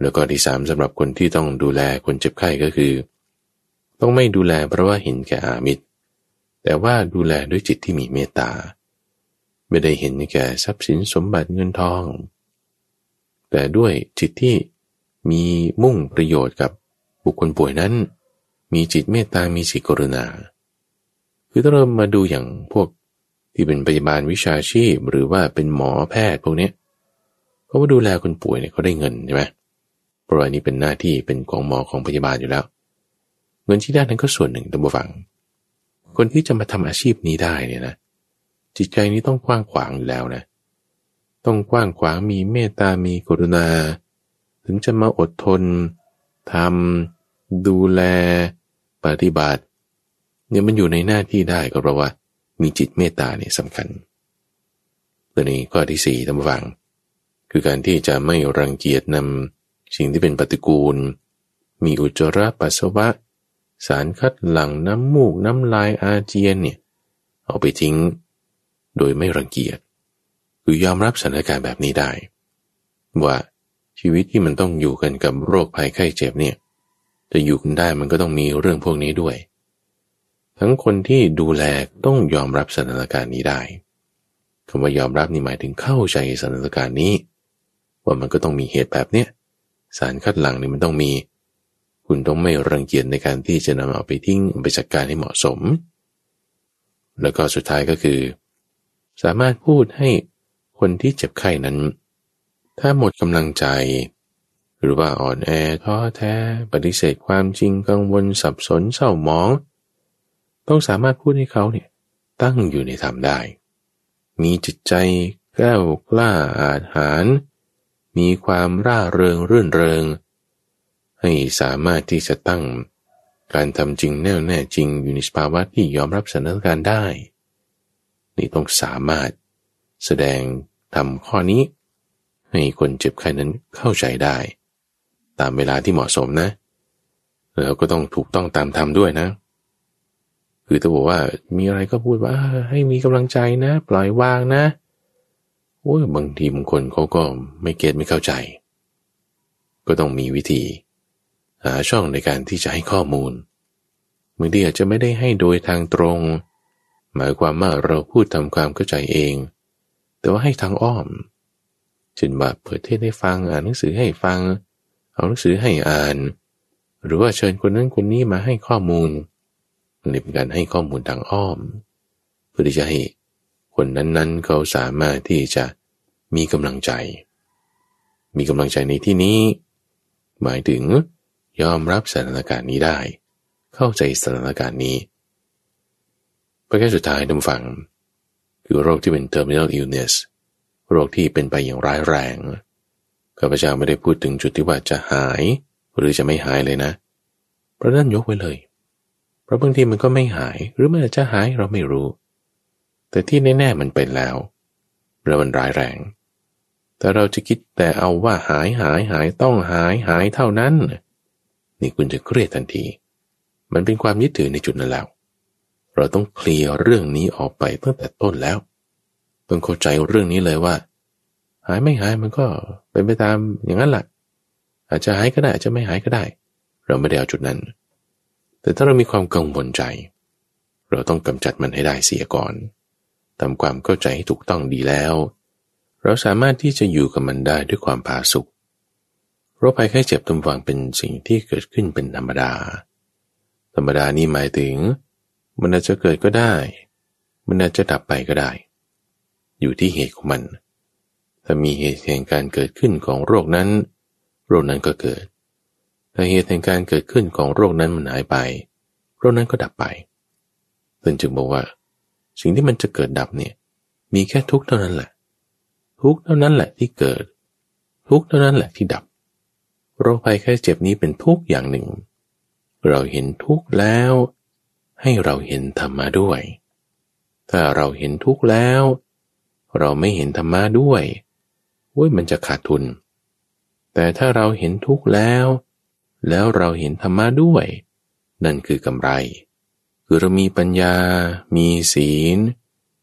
แล้วก็ที่สามสำหรับคนที่ต้องดูแลคนเจ็บไข้ก็คือ ต้องไม่ดูแลเพราะว่าเห็นแก่อามิตร แต่ว่าดูแลด้วยจิตที่มีเมตตา ไม่ได้เห็นแก่ทรัพย์สินสมบัติเงินทอง แต่ด้วยจิตที่มีมุ่งประโยชน์กับบุคคลป่วยนั้น มีจิตเมตตา มีจิตกรุณา คือถ้าเรามาดูอย่างพวกที่เป็นพยาบาลวิชาชีพ หรือว่าเป็นหมอแพทย์พวกนี้เขาว่าดูแลคนป่วยเนี่ยเขาได้เงินใช่ไหมเพราะอันนี้เป็นหน้าที่เป็นของหมอของพยาบาลอยู่แล้ว เงินที่ได้นั้นก็ส่วนหนึ่งตั้งฟัง คนที่จะมาทำอาชีพนี้ได้เนี่ยนะ จิตใจนี้ต้องกว้างขวางอยู่แล้วนะ ต้องกว้างขวางมีเมตตา มีกรุณา ถึงจะมาอดทนทำดูแล ปฏิบัติเนี่ยมันอยู่ในหน้าที่ได้ก็เพราะว่า มีจิตเมตตาเนี่ยสำคัญตัวนี้ข้อที่สี่ทำฟัง คือการที่จะไม่รังเกียจนำสิ่งที่เป็นปฏิกูล มีอุจจาระปัสสาวะ สารคัดหลั่งน้ำมูกน้ำลายอาเจียนเนี่ยเอาไปทิ้ง โดยไม่รังเกียจคือยอมรับสถานการณ์แบบนี้ได้ ว่าชีวิตที่มันต้องอยู่กันกับโรคภัยไข้เจ็บเนี่ยจะอยู่กันได้มันก็ต้องมีเรื่องพวกนี้ด้วย ทั้งคนที่ดูแลต้องยอมรับสถานการณ์นี้ได้คำว่ายอมรับนี่หมายถึงเข้าใจสถานการณ์นี้ ว่ามันก็ต้องมีเหตุแบบเนี้ยสารคัดหลั่งนี่มันต้องมี คุณต้องไม่รังเกียจในการที่จะนำเอาไปทิ้งไปจัดการให้เหมาะสม แล้วก็สุดท้ายก็คือ สามารถพูดให้คนที่เจ็บไข้นั้น ถ้าหมดกำลังใจ หรือว่าอ่อนแอท้อแท้ ปฏิเสธความจริงกังวลสับสนเศร้าหมอง ต้องสามารถพูดให้เขาเนี่ยตั้งอยู่ในธรรมได้ มีจิตใจแก้วกล้าอาหาร มีความร่าเริงรื่นเริง ให้สามารถที่จะตั้งการทำจริงแน่วแน่จริงอยู่ในสภาวะที่ยอมรับสถานการณ์ได้ นี่ต้องสามารถแสดงทำข้อนี้ ให้คนเจ็บไข้นั้นเข้าใจได้ ตามเวลาที่เหมาะสมนะแล้วก็ต้องถูกต้องตามธรรมด้วยนะ คือถ้าบอกว่ามีอะไรก็พูดว่า ให้มีกำลังใจนะ ปล่อยวางนะโอ้ยบางทีบางคนเขาก็ไม่เก็ตไม่เข้าใจ ก็ต้องมีวิธี หาช่องในการที่จะให้ข้อมูลบางทีอาจจะไม่ได้ให้โดยทางตรง หมายความว่าเราพูดทำความเข้าใจเอง แต่ว่าให้ทางอ้อมเช่นว่าเปิดเทศให้ฟังอ่านหนังสือให้ฟัง เอาหนังสือให้อ่าน หรือว่าเชิญคนนั้นคนนี้มาให้ข้อมูลนี่เป็นการให้ข้อมูลทางอ้อม เพื่อที่จะให้คนนั้นๆ เขาสามารถที่จะมีกำลังใจ มีกำลังใจในที่นี้ หมายถึง ยอมรับสถานการณ์นี้ได้ เข้าใจสถานการณ์นี้ ประการสุดท้ายดำฝัง คือโรคที่เป็น terminal illness โรคที่เป็นไปอย่างร้ายแรงข้าพเจ้าไม่ได้พูดถึงจุดที่ว่าจะหาย หรือจะไม่หายเลยนะเพราะนั่นยกไว้เลย เพราะบางทีมันก็ไม่หาย หรือมันจะหายเราไม่รู้ แต่ที่แน่ๆมันเป็นแล้ว แล้วมันร้ายแรง แต่เราจะคิดแต่เอาว่าหายหายหายต้องหายหายเท่านั้น นี่คุณจะเครียดทันที มันเป็นความยึดถือในจุดนั้นแล้ว เราต้องเคลียร์เรื่องนี้ออกไปตั้งแต่ต้นแล้ว ต้องเข้าใจเรื่องนี้เลยว่า หายไม่หายมันก็เป็นไปตามอย่างนั้นแหละอาจจะหายก็ได้อาจจะไม่หายก็ได้ เราไม่ได้เอาจุดนั้น แต่ถ้าเรามีความกังวลใจ เราต้องกำจัดมันให้ได้เสียก่อนทำความเข้าใจให้ถูกต้องดีแล้ว เราสามารถที่จะอยู่กับมันได้ด้วยความผาสุก โรคภัยไข้เจ็บตำวังเป็นสิ่งที่เกิดขึ้นเป็นธรรมดา ธรรมดานี้หมายถึง มันอาจจะเกิดก็ได้ มันอาจจะดับไปก็ได้ อยู่ที่เหตุของมัน ถ้ามีเหตุแห่งการเกิดขึ้นของโรคนั้น โรคนั้นก็เกิด ถ้าเหตุแห่งการเกิดขึ้นของโรคนั้นมันหายไป โรคนั้นก็ดับไปเพื่อนจึงบอกว่า สิ่งที่มันจะเกิดดับเนี่ย มีแค่ทุกเท่านั้นแหละ ทุกเท่านั้นแหละที่เกิด ทุกเท่านั้นแหละที่ดับ โรคภัยแค่เจ็บนี้เป็นทุกอย่างหนึ่ง เราเห็นทุกแล้ว ให้เราเห็นธรรมะด้วย ถ้าเราเห็นทุกแล้ว เราไม่เห็นธรรมะด้วยว้ยมันจะขาดทุน แต่ถ้าเราเห็นทุกแล้ว แล้วเราเห็นธรรมะด้วย นั่นคือกำไร คือเรามีปัญญา มีศีล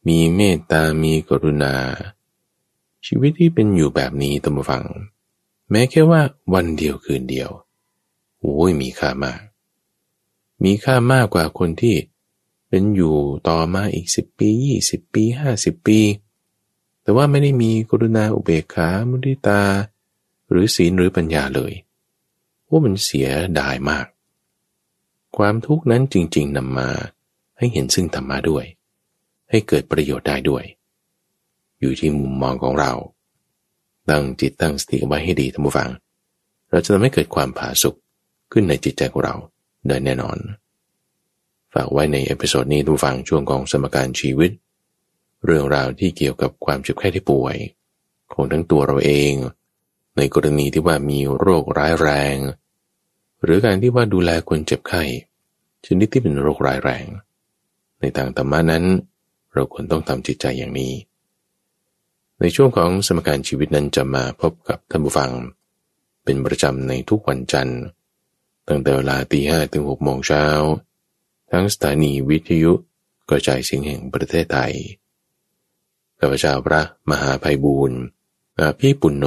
มีเมตตา มีกรุณา ชีวิตที่เป็นอยู่แบบนี้ตัมฟัง แม้แค่ว่าวันเดียวคืนเดียวโอ้ยมีค่ามาก มีค่ามากกว่าคนที่เป็นอยู่ต่อมาอีกสิบปียี่สิบปีห้าสิบปี แต่ว่าไม่ได้มีกรุณาอุเบกขามุทิตา หรือศีลหรือปัญญาเลยว่ามันเสียดายมาก ความทุกข์นั้นจริง ๆนำมาให้เห็นซึ่งธรรมะด้วย ให้เกิดประโยชน์ได้ด้วย อยู่ที่มุมมองของเรา ตั้งจิตตั้งสติไว้ให้ดีท่านผู้ฟัง เราจะทำให้เกิดความผาสุกขึ้นในจิตใจของเราได้แน่นอน ฝากไว้ใน episode นี้ทุกฟังช่วงของสมการชีวิต เรื่องราวที่เกี่ยวกับความเจ็บไข้ที่ป่วย ของทั้งตัวเราเอง ในกรณีที่ว่ามีโรคร้ายแรง หรือการที่ว่าดูแลคนเจ็บไข้ชนิดที่เป็นโรคร้ายแรง ในทางธรรมะนั้น เราควรต้องทำจิตใจอย่างนี้ ในช่วงของสมการชีวิตนั้นจะมาพบกับท่านผู้ฟัง เป็นประจำในทุกวันจันทร์ ตั้งแต่เวลาตีห้ถึงหกโมงเช้า ทั้งสถานีวิทยุกระจายเสียงแห่งประเทศไทยข้าพเจ้าพระมหาภัยบูรณ์พี่ปุณโญ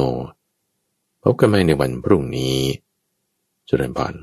พบกันใหม่ในวันพรุ่งนี้จุริญพร